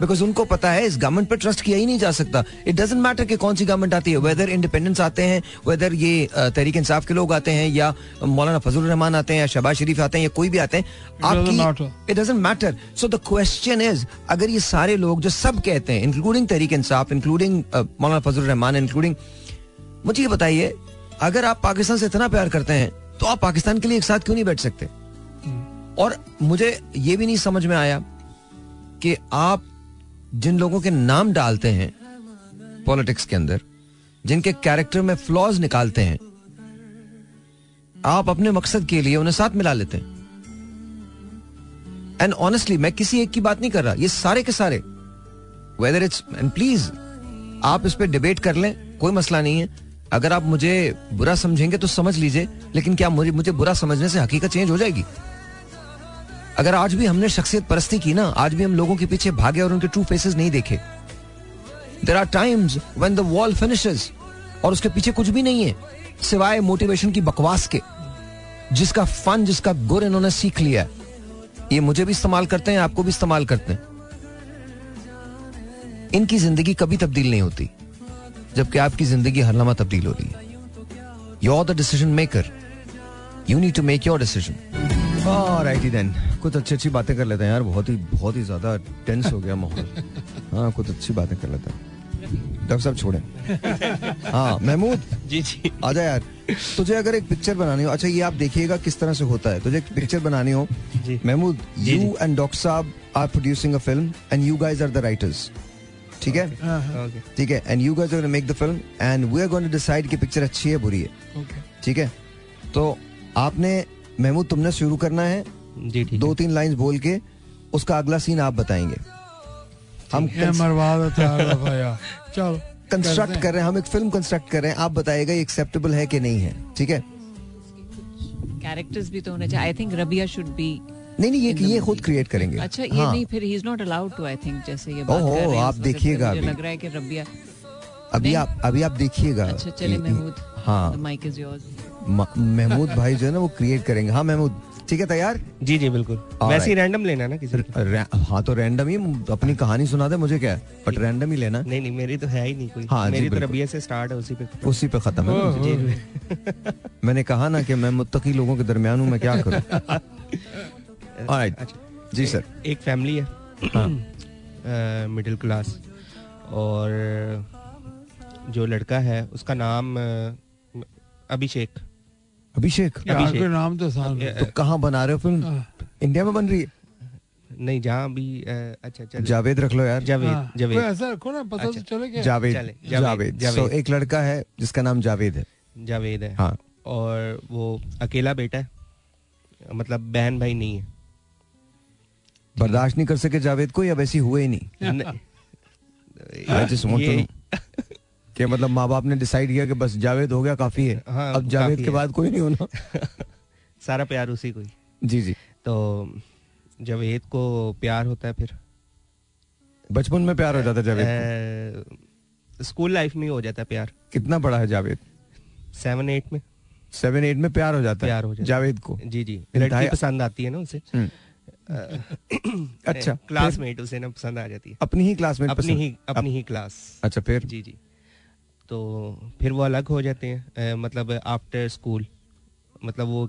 because उनको पता है इस गवर्नमेंट पर ट्रस्ट किया ही नहीं जा सकता। इट डजेंट मैटर कि कौन सी गवर्नमेंट आती है वेदर इंडिपेंडेंस आते हैं वेदर ये तहरीक इंसाफ के लोग आते हैं या मौलाना फजल रहमान आते हैं या शहबाज शरीफ आते हैं या कोई भी आते हैं आपकी it doesn't matter so the question is अगर ये सारे लोग जो सब कहते हैं इंक्लूडिंग तहरीक इंसाफ इंक्लूडिंग मौलाना फजल रहमान इंक्लूडिंग मुझे ये बताइए अगर आप पाकिस्तान से इतना प्यार करते हैं तो आप पाकिस्तान के लिए एक साथ क्यों नहीं बैठ सकते? और मुझे ये भी नहीं समझ में आया कि आप जिन लोगों के नाम डालते हैं पॉलिटिक्स के अंदर, जिनके कैरेक्टर में फ्लॉज निकालते हैं, आप अपने मकसद के लिए उन्हें साथ मिला लेते हैं। एंड ऑनेस्टली मैं किसी एक की बात नहीं कर रहा, ये सारे के सारे। वेदर इट्स एंड प्लीज़ आप इस पर डिबेट कर लें, कोई मसला नहीं है। अगर आप मुझे बुरा समझेंगे तो समझ लीजिए, लेकिन क्या मुझे मुझे बुरा समझने से हकीकत चेंज हो जाएगी? अगर आज भी हमने शख्सियत परस्ती की ना, आज भी हम लोगों के पीछे भागे और उनके ट्रू फेसेस नहीं देखे। There are times when the wall finishes और उसके पीछे कुछ भी नहीं है, सिवाय मोटिवेशन की बकवास के, जिसका फन जिसका गुर इन्होंने सीख लिया है। ये मुझे भी इस्तेमाल करते हैं, आपको भी इस्तेमाल करते हैं। इनकी ज़िंदगी कभी तब्दील नहीं होती, जबकि आपकी ज़िंदगी हर लम्हा तब्दील हो रही है। You are the decision maker you need to make your decision right then कुछ अच्छी अच्छी बातें कर लेते हैं यार। बहुत ही बहुत ही ज़्यादा टेंस हो गया माहौल। हाँ कुछ अच्छी बातें कर लेते हैं। डॉक्टर साहब छोड़े। हाँ महमूद? जी जी। आजा यार। तुझे अगर एक पिक्चर बनानी हो अच्छा ये आप देखिएगा किस तरह से होता है। तुझे एक पिक्चर बनानी हो। महमूद यू एंड डॉक्टर साहब are producing a film and you guys are the writers ठीक है? ठीक है? And you guys are make the film and we are going to decide कि पिक्चर अच्छी है बुरी है। ठीक है? तो आपने महमूद तुमने शुरू करना है। जी ठीक दो तीन लाइंस बोल के उसका अगला सीन आप बताएँगे। हम है कंस्ट्रक्ट कर रहे हैं हम एक फ़िल्म कंस्ट्रक्ट कर रहे हैं। आप बताएगा ये एक्सेप्टेबल है कि नहीं है ठीक है? कैरेक्टर्स भी तो होने चाहिए। I think Rabia should be नहीं नहीं ये ये खुद क्रिएट करेंगे। अच्छा ये हाँ, नहीं फिर he is not allowed to I think जैसे ये बात ओहो, कर रहे हैं आप देखिएगा अभी। लग रहा है कि रबिया अभी आप अभी आप देखिएगा। अच्छा चले ये- महमूद हाँ। माइक इज़ योर्स महमूद भाई जो है ना वो क्रिएट करेंगे। हाँ महमूद ठीक है तैयार? जी जी बिल्कुल। वैसे ही रैंडम लेना ना किसी हाँ तो रैंडम ही अपनी कहानी सुना दे मुझे क्या? है बट रैंडम ही लेना। नहीं नहीं मेरी तो है ही नहीं कोई। हाँ, मेरी तो रबिया से स्टार्ट है उसी पे। उसी पे खत्म है मैंने कहा ना कि मैं मुत्तकी लोगों के दरमियान हूँ मैं क्या करूँ? अच्छा जी सर एक फैमिली है। हाँ। मिडिल क्लास और जो लड़का है उसका नाम अभिषेक। अभिषेक। अभिषेक। नाम तो आसान तो कहाँ बना रहे हो फ़िल्म? हाँ, इंडिया में बन रही है? नहीं जहाँ भी अच्छा चल। जावेद रख लो यार। हाँ, जावेद। कोई जावेद ऐसा रखो ना पता तो अच्छा। चले क्या? जावेद चले, जावेद, जावेद। जावेद। सो एक लड़का है जिसका नाम जावेद है। जावेद है। हाँ। और वो अकेला बेटा है। मतलब बहन भाई नहीं है। बर्दाश्त नहीं कर सके जावेद को या वैसी हुए ही नहीं? कि मतलब माँ बाप ने डिसाइड किया कि बस जावेद हो गया काफ़ी है। हाँ, अब जावेद के। बाद कोई नहीं होना। सारा प्यार उसी को ही। जी जी। तो जावेद को प्यार होता है फिर? बचपन में प्यार हो जाता है जावेद स्कूल लाइफ में ही हो जाता है प्यार। कितना बड़ा है जावेद? सेवन एट में। सेवन एट में प्यार हो जाता प्यार हो है। जाता जावेद को। जी जी। लड़की पसंद आती है ना उसे। हम्म, अच्छा, क्लासमेट उसे ना पसंद आ जाती है। अपनी ही क्लासमेट अपनी ही अपनी ही क्लास। अच्छा फिर? जी जी। तो फिर वो अलग हो जाते हैं मतलब आफ्टर स्कूल मतलब वो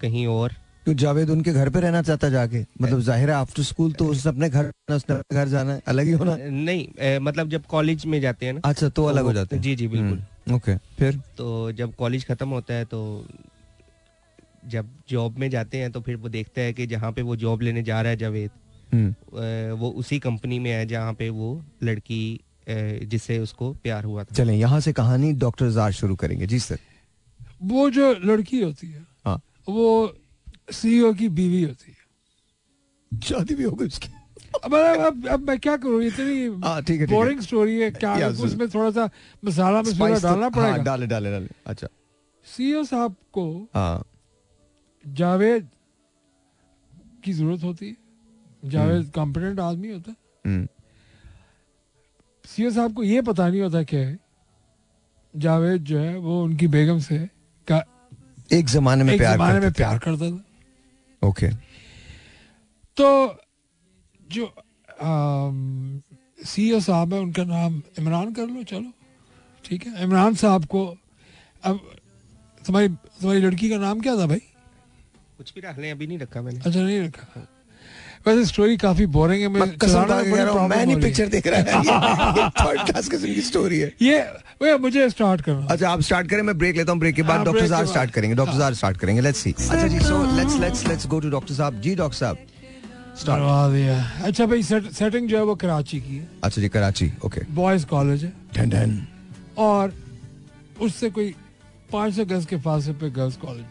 कहीं और। तो जावेद उनके घर पे रहना चाहता जाके? मतलब ज़ाहिर है आफ्टर स्कूल तो उसने अपने घर उसने अपने घर जाना है अलग ही होना नहीं अ, मतलब जब कॉलेज में जाते हैं ना अच्छा तो अलग हो जाते हैं। जी जी बिल्कुल। हम्म, ओके फिर? तो जब कॉलेज खत्म होता है तो जब जॉब में जाते हैं तो फिर वो देखता है कि जहाँ पे वो जॉब लेने जा रहा है जावेद हम्म, वो उसी कंपनी में है जहाँ पे वो लड़की जिससे उसको प्यार हुआ था। चलें यहाँ से कहानी डॉक्टर जार शुरू करेंगे। जी सर। वो जो लड़की होती है हाँ। वो सीईओ की बीवी होती है। शादी भी हो गई उसकी। अब अब, अब मैं क्या करूँ? इतनी हाँ, ठीक है, बोरिंग स्टोरी है क्या उसमें थोड़ा सा मसाला मसाला Spice तो- डालना हाँ, पड़ेगा। डाले डाले डाले। अच्छा। सीईओ साहब को हाँ। जावेद की ज़रूरत होती है। जावेद कॉम्पिटेंट आदमी होता है। सीईओ साहब को ये पता नहीं होता कि जावेद जो है वो उनकी बेगम से का एक जमाने में एक प्यार जमाने में प्यार करता था। ओके। तो जो सीईओ साहब है उनका नाम इमरान कर लो चलो। ठीक है इमरान साहब को अब तुम्हारी तुम्हारी लड़की का नाम क्या था भाई? कुछ भी डालने अभी नहीं रखा मैंने। अच्छा नहीं रखा। वैसे स्टोरी काफ़ी बोरिंग है मैं कसम कह रहा हूँ मैं नहीं पिक्चर देख रहा है। ये थर्ड क्लास किस्म की स्टोरी है। ये वे मुझे स्टार्ट करना। अच्छा आप स्टार्ट करें मैं ब्रेक लेता हूँ ब्रेक के बाद हाँ, डॉक्टर साहब स्टार्ट करेंगे डॉक्टर हाँ। साहब स्टार्ट करेंगे लेट्स सी अच्छा जी so let's let's let's go to doctor साहब। जी डॉक्टर साहब अच्छा भाई सेटिंग जो है वो कराची की है। अच्छा जी कराची ओके बॉयज़ कॉलेज है। डन डन और उससे कोई पाँच सौ गज के फासले पे गर्ल्स कॉलेज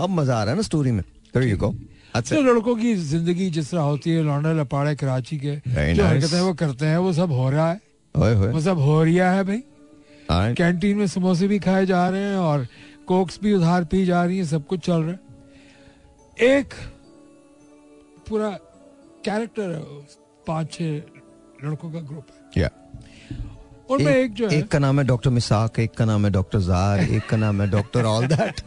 अब मज़ा आ रहा है ना स्टोरी में। देयर यू गो अच्छा तो लड़कों की ज़िंदगी जिस तरह होती है लौंडे लपाड़े कराची के Very जो nice. हरकतें वो करते हैं वो सब हो रहा है। ओए वो सब हो रिया है भाई. कैंटीन में समोसे भी खाए जा रहे हैं और कोक्स भी उधार पी जा रही है सब कुछ चल रहा है। एक पूरा कैरेक्टर है पाँच छह लड़कों का ग्रुप है। Yeah. उनमें एक, जो है एक का नाम है डॉक्टर मिसाक एक का नाम है डॉक्टर जार एक का नाम है doctor all that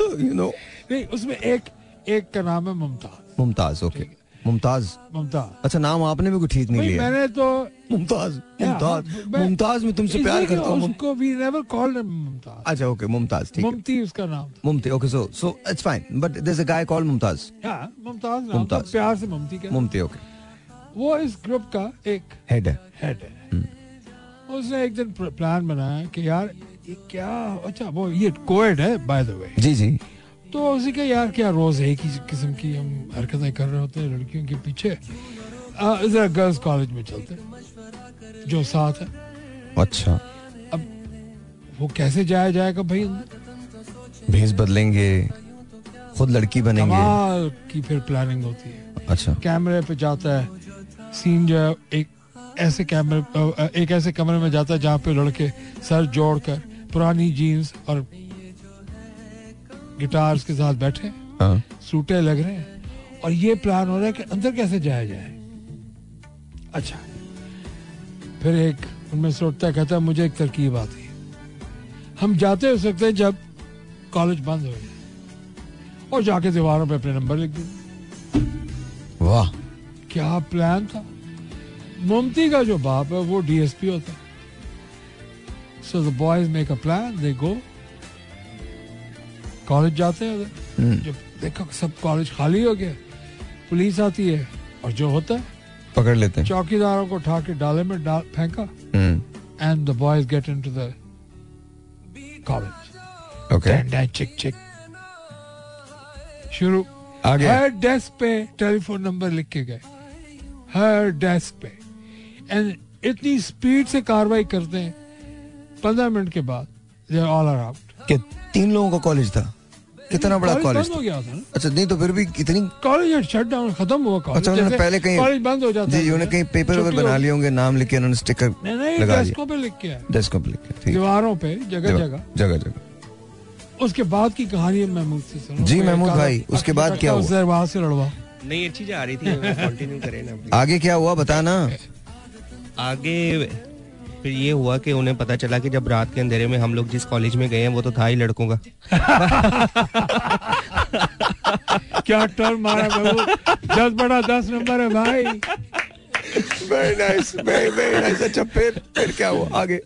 you know नहीं उसमें एक एक का नाम है मुमताज़। मुमताज़ ओके मुमताज़? मुमताज़। अच्छा नाम आपने भी कोई ठीक नहीं लिया। मैंने तो मुमताज़ मुमताज़ मुमताज़ में तुमसे प्यार करता हूँ। उसको वी नेवर कॉल्ड मुमताज़। अच्छा ओके मुमताज़ ठीक है। मुमती उसका नाम Mumti okay so so it's fine but there is a guy called Mumtaz हाँ मुमताज़। मुमताज़। प्यार से मुमती का मुमती ओके वो इस ग्रुप का एक हेड है। हेड है। उसने एक दिन प्लान बनाया कि यार ये क्या अच्छा वो ये कोएड है बाय द वे जी जी। तो उसी का यार क्या रोज एक ही किस्म की हम हरकतें कर रहे होते हैं लड़कियों के पीछे? जरा गर्ल्स कॉलेज में चलते जो साथ है। अच्छा। अब वो कैसे जाया जाएगा भाई अंदर? भेस बदलेंगे खुद लड़की बनेंगे। कमाल की फिर प्लानिंग होती है। अच्छा। कैमरे पे जाता है सीन जो है एक ऐसे कैमरे एक ऐसे कमरे में जाता है जहाँ पे लड़के सर जोड़कर पुरानी जीन्स और गिटार्स के साथ बैठे हाँ। सूटे लग रहे हैं और ये प्लान हो रहा है कि अंदर कैसे जाया जाए। अच्छा। फिर एक उनमें से उठता कहता है मुझे एक तरकीब आती है। हम जाते हो सकते हैं जब कॉलेज बंद हो जाए और जाके दीवारों पे अपने नंबर लिख दें वाह। क्या प्लान था? मुमती का जो बाप है वो डीएसपी होता है। So the boys make a plan they go college जाते हैं उधर। हम्म, जब देखो सब कॉलेज खाली हो गया। पुलिस आती है और जो होता है पकड़ लेते हैं। चौकीदारों को उठा के डाले में डाल फेंका। And the boys get into the college okay चिक चिक शुरू। हर डेस्क पे टेलीफोन नंबर लिख के गए। हर डेस्क पे। एंड इतनी स्पीड से कार्रवाई करते हैं। पंद्रह मिनट के बाद ऑल आर आउट तीन लोगों का कॉलेज था। कितना बड़ा कॉलेज बंद हो गया था अच्छा नहीं तो फिर भी कितनी कॉलेज शट डाउन खत्म हुआ कॉलेज अच्छा उन्होंने पहले कहीं कॉलेज बंद हो जाता जी उन्होंने कहीं पेपर वेपर बना लिए होंगे नाम लिख के उन्होंने स्टिकर नहीं नहीं लगा डेस्कों पे लिख के आए। डेस्क पर लिख के ठीक। दीवारों पे जगह जगह। जगह जगह। उसके बाद की कहानी है महमूद से सुनो जी, महमूद भाई, उसके बाद क्या हुआ? उससे वहाँ से लड़वा। नहीं अच्छी जा रही थी कंटिन्यू करें ना। आगे क्या हुआ बताना। आगे फिर ये हुआ कि उन्हें पता चला कि जब रात के अंधेरे में हम लोग जिस कॉलेज में गए हैं वो तो था ही लड़कों का। क्या टर्न मारा बाबू दस बड़ा दस नंबर है भाई। Very nice very very nice अच्छा फिर फिर क्या हुआ? आगे।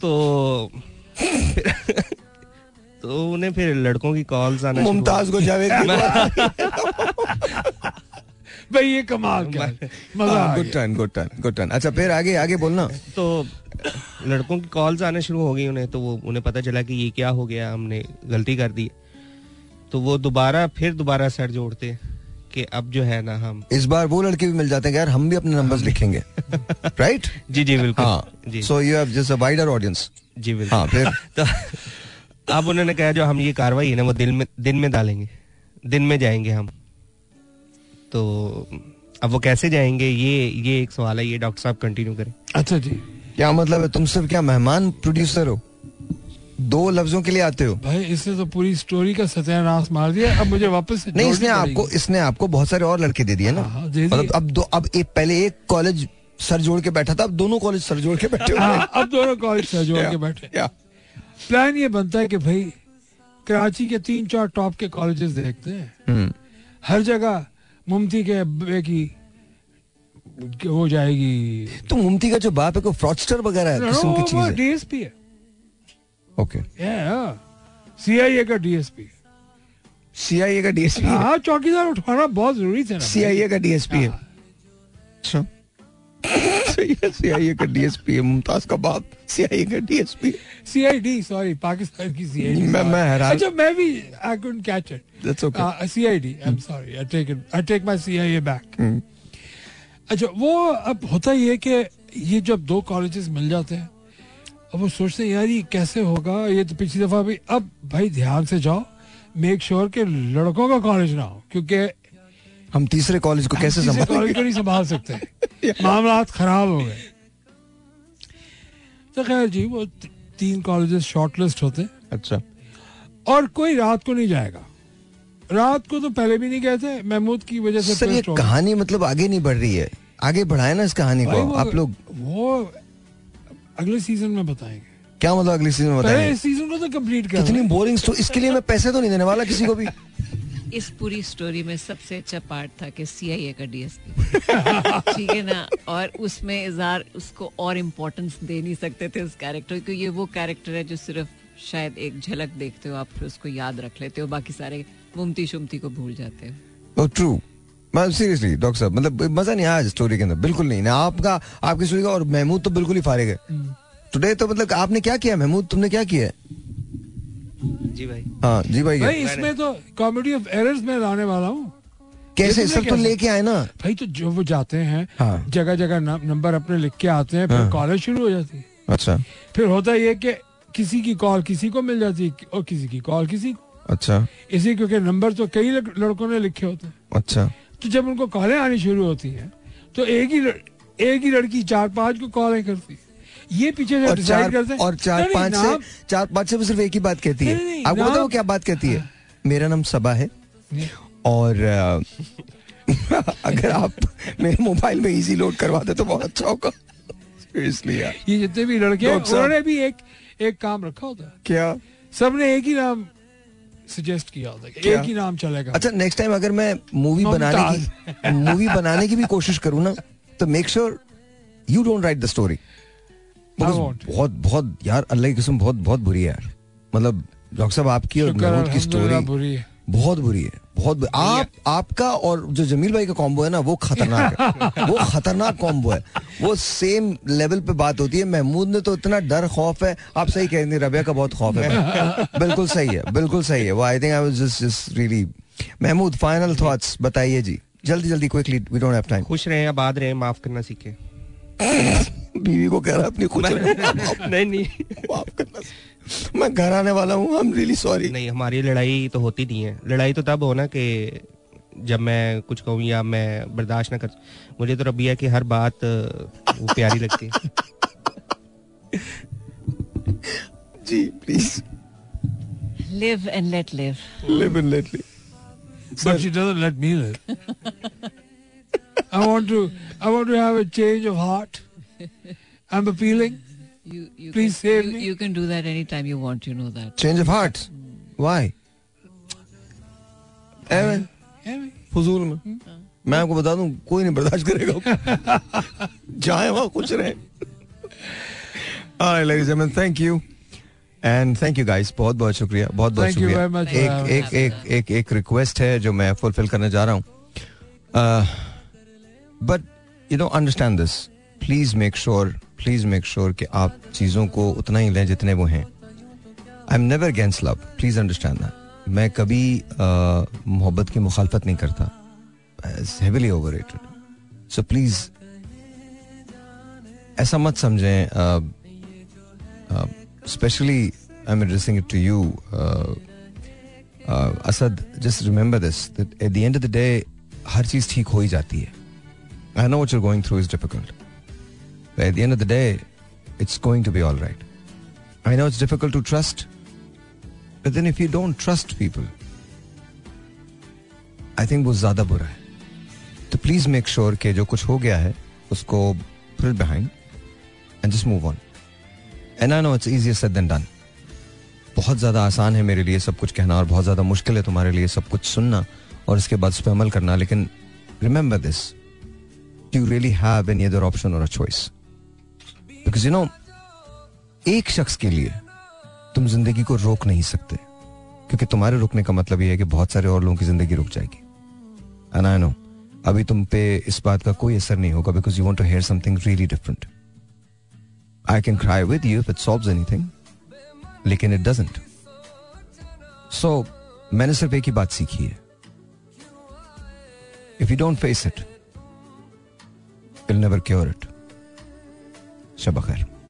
तो तो उन्हें फिर लड़कों की कॉल्स आना मुमताज़ को जावेद भाई ये कमाल क्या मज़ा good turn good turn good turn अच्छा फिर आगे आगे बोलना। तो लड़कों की कॉल्स आने शुरू हो गई उन्हें तो वो उन्हें पता चला कि ये क्या हो गया हमने गलती कर दी। तो वो दोबारा फिर दोबारा सर जोड़ते कि अब जो है ना हम। इस बार वो लड़के भी मिल जाते हैं यार हम भी अपने नंबर्स लिखेंगे। राइट जी जी बिल्कुल। हाँ। जी। So you have just a wider audience जी बिल्कुल। हाँ फिर? तो अब उन्होंने कहा जो हम ये कार्रवाई है ना वो दिन में दिन में डालेंगे। दिन में जाएँगे हम। तो अब वो कैसे जाएँगे? ये ये एक सवाल है ये डॉक्टर साहब कंटिन्यू करें। अच्छा जी। क्या मतलब है? तुम सिर्फ़ क्या मेहमान प्रोड्यूसर हो? दो लफ्जों के लिए आते हो। भाई इसने तो पूरी स्टोरी का सत्यानाश मार दिया। अब मुझे वापस से नहीं इसने आपको इसने आपको बहुत सारे और लड़के दे दिए ना। हाँ, हाँ, दे मतलब अब दो अब एक पहले एक कॉलेज सर जोड़ के बैठा था अब दोनों कॉलेज सर जोड़ के बैठे हाँ, अब दोनों कॉलेज से जोड़ के बैठे प्लान ये बनता है कि भाई कराची के तीन चार टॉप के कॉलेजेस देखते हैं। हम्म, हर जगह मुमती के अब्बे की हो जाएगी। तो मुमती का जो बाप है कोई फ्रॉडस्टर वगैरह है किस्म की चीज़ है? डीएसपी है। ओके सीआईए का डीएसपी सीआईए का डीएसपी है? हाँ चौकीदार उठाना बहुत ज़रूरी था ना सीआईए का डीएसपी है। हाँ। अच्छा। है सीआईए का डीएसपी है मुमताज़ का बाप। सीआईए का डीएसपी सीआईडी सॉरी पाकिस्तान की सीआईडी मैं- मैं हैरान- अच्छा मैं भी I couldn't catch it that's okay CID I am sorry I take it I take my CIA back. अच्छा वो अब होता ही है कि ये जब दो कॉलेजेस मिल जाते हैं अब वो सोचते हैं यार ये कैसे होगा? ये तो पिछली दफ़ा भी अब भाई ध्यान से जाओ मेक श्योर के लड़कों का कॉलेज ना हो क्योंकि हम तीसरे कॉलेज को कैसे कॉलेज को नहीं संभाल सकते। मामला खराब हो गए। तो खैर जी वो तीन कॉलेजेस शॉर्टलिस्ट होते। हैं अच्छा। और कोई रात को नहीं जाएगा। रात को तो पहले भी नहीं गए थे महमूद की वजह से सर ये। कहानी मतलब आगे नहीं बढ़ रही है। आगे बढ़ाए ना इस कहानी को आप लोग। वो अगले सीज़न में बताएँगे। क्या मतलब अगली सीज़न में बताएँगे? सीज़न को तो कंप्लीट कर कितनी बोरिंग इसके लिए मैं पैसे तो नहीं देने वाला किसी को भी। इस पूरी स्टोरी में सबसे अच्छा पार्ट था कि सीआईए का डीएसपी ठीक है ना? और उसमें इजहार उसको और इम्पोर्टेंस दे नहीं सकते थे उस कैरेक्टर क्योंकि ये वो कैरेक्टर है जो सिर्फ़ शायद एक झलक देखते हो आप फिर उसको याद रख लेते हो बाकी सारे मुमती शुमती को भूल जाते हो। ट्रू मैं सीरियसली डॉक्टर साहब मतलब मज़ा नहीं आया स्टोरी के अंदर बिल्कुल नहीं। ना आपका आपकी स्टोरी का और महमूद तो बिल्कुल ही फारिग है। टुडे तो मतलब आपने क्या किया? महमूद तुमने क्या किया? है? जी भाई। हाँ जी भाई। भाई इसमें तो कॉमेडी ऑफ़ एरर्स में लाने वाला हूँ। कैसे? सर तो लेके आए ना। भाई तो जो वो जाते हैं हाँ। जगह जगह नंबर अपने लिख के आते हैं फिर हाँ। कॉलेज शुरू हो जाती है। अच्छा। फिर होता ये कि किसी की कॉल किसी को मिल जाती है और किसी की कॉल किसी को। अच्छा। इसी क्योंकि नंबर तो कई लड़कों ने लिखे होते हैं। अच्छा। तो जब उनको कॉलें आनी शुरू होती है तो एक ही एक ही लड़की चार पाँच को कॉलें करती है। ये पीछे से और चार करते हैं। और चार पाँच से चार पाँच से सिर्फ़ एक ही बात कहती है। आपको वो क्या बात कहती है? मेरा नाम सबा है। और अगर आप मेरे मोबाइल में इजी लोड करवा दे तो बहुत अच्छा होगा। सीरियसली यार। ये जितने भी लड़के हैं उन्होंने भी एक एक काम रखा होता। है क्या? सबने एक ही नाम सजेस्ट किया होता है एक ही नाम चलेगा। अच्छा नेक्स्ट टाइम अगर मैं मूवी बनाने की मूवी बनाने की भी कोशिश करूँ ना तो make sure you don't write the story. बहुत बहुत यार अल्लाह की कसम बहुत बहुत बुरी है यार। मतलब डॉक्टर साहब आपकी और महमूद की स्टोरी बुरी है। बहुत बुरी है बहुत बुरी। आप आपका और जो जमील भाई का कॉम्बो है ना वो खतरनाक है। वो खतरनाक कॉम्बो है। वो सेम लेवल पे बात होती है। महमूद ने तो इतना डर खौफ है। आप सही कह रही हैं, रबिया का बहुत खौफ है। बिल्कुल सही है बिल्कुल सही है। वो I think I was just just really Mahmood final thoughts बताइए जी। जल्दी जल्दी quickly we don't have time खुश रहे आबाद रहे माफ़ करना सीखे। बीवी को कह रहा अपनी खुद नहीं नहीं। माफ़ करना। मैं घर आने वाला हूँ आई एम रियली सॉरी नहीं हमारी लड़ाई तो होती नहीं है। लड़ाई तो तब हो ना कि जब मैं कुछ कहूँ या मैं बर्दाश्त ना कर मुझे तो रबिया की हर बात वो प्यारी लगती है। जी please live and let live live in lately but she doesn't let me live. I want to I want to have a change of heart. I'm appealing. You, you Please can, save you, me. you can do that anytime you want, you know that. Change of heart why even फजूल में मैं आपको बता दूँ कोई नहीं बर्दाश्त करेगा जाए वहाँ कुछ रहे Alright, ladies and gentlemen, thank you. And thank you guys. बहुत बहुत शुक्रिया बहुत बहुत शुक्रिया very much for एक एक एक एक एक रिक्वेस्ट है जो मैं फुलफिल करने जा रहा हूँ but you know understand this please make sure please make sure कि आप चीज़ों को उतना ही लें जितने वो हैं। I am never against love please understand that मैं कभी मोहब्बत की मुखालफत नहीं करता। हेविली ओवररेटेड सो प्लीज़ ऐसा मत समझें specially I am addressing it to you Asad just remember this at the end of the day हर चीज़ ठीक हो ही जाती है। I know what you going through is difficult at the end of the day it's going to be all right I know it's difficult to trust But then if you don't trust people, I think वो ज़्यादा बुरा है। तो please make sure कि जो कुछ हो गया है उसको put behind and just move on and I know it's easier said than done बहुत ज़्यादा आसान है मेरे लिए सब कुछ कहना और बहुत ज़्यादा मुश्किल है तुम्हारे लिए सब कुछ सुनना और इसके बाद उस पर अमल करना लेकिन remember this you really have any other option और a choice because you know एक शख्स के लिए तुम ज़िंदगी को रोक नहीं सकते। क्योंकि तुम्हारे रुकने का मतलब ये है कि बहुत सारे और लोगों की ज़िंदगी रुक जाएगी। एंड आई नो अभी तुम पे इस बात का कोई असर नहीं होगा because you want to hear something really different I can cry with you it solves anything लेकिन इट डजंट सो मैंने सिर्फ़ एक ही बात सीखी है। If you don't face it will never cure it Shab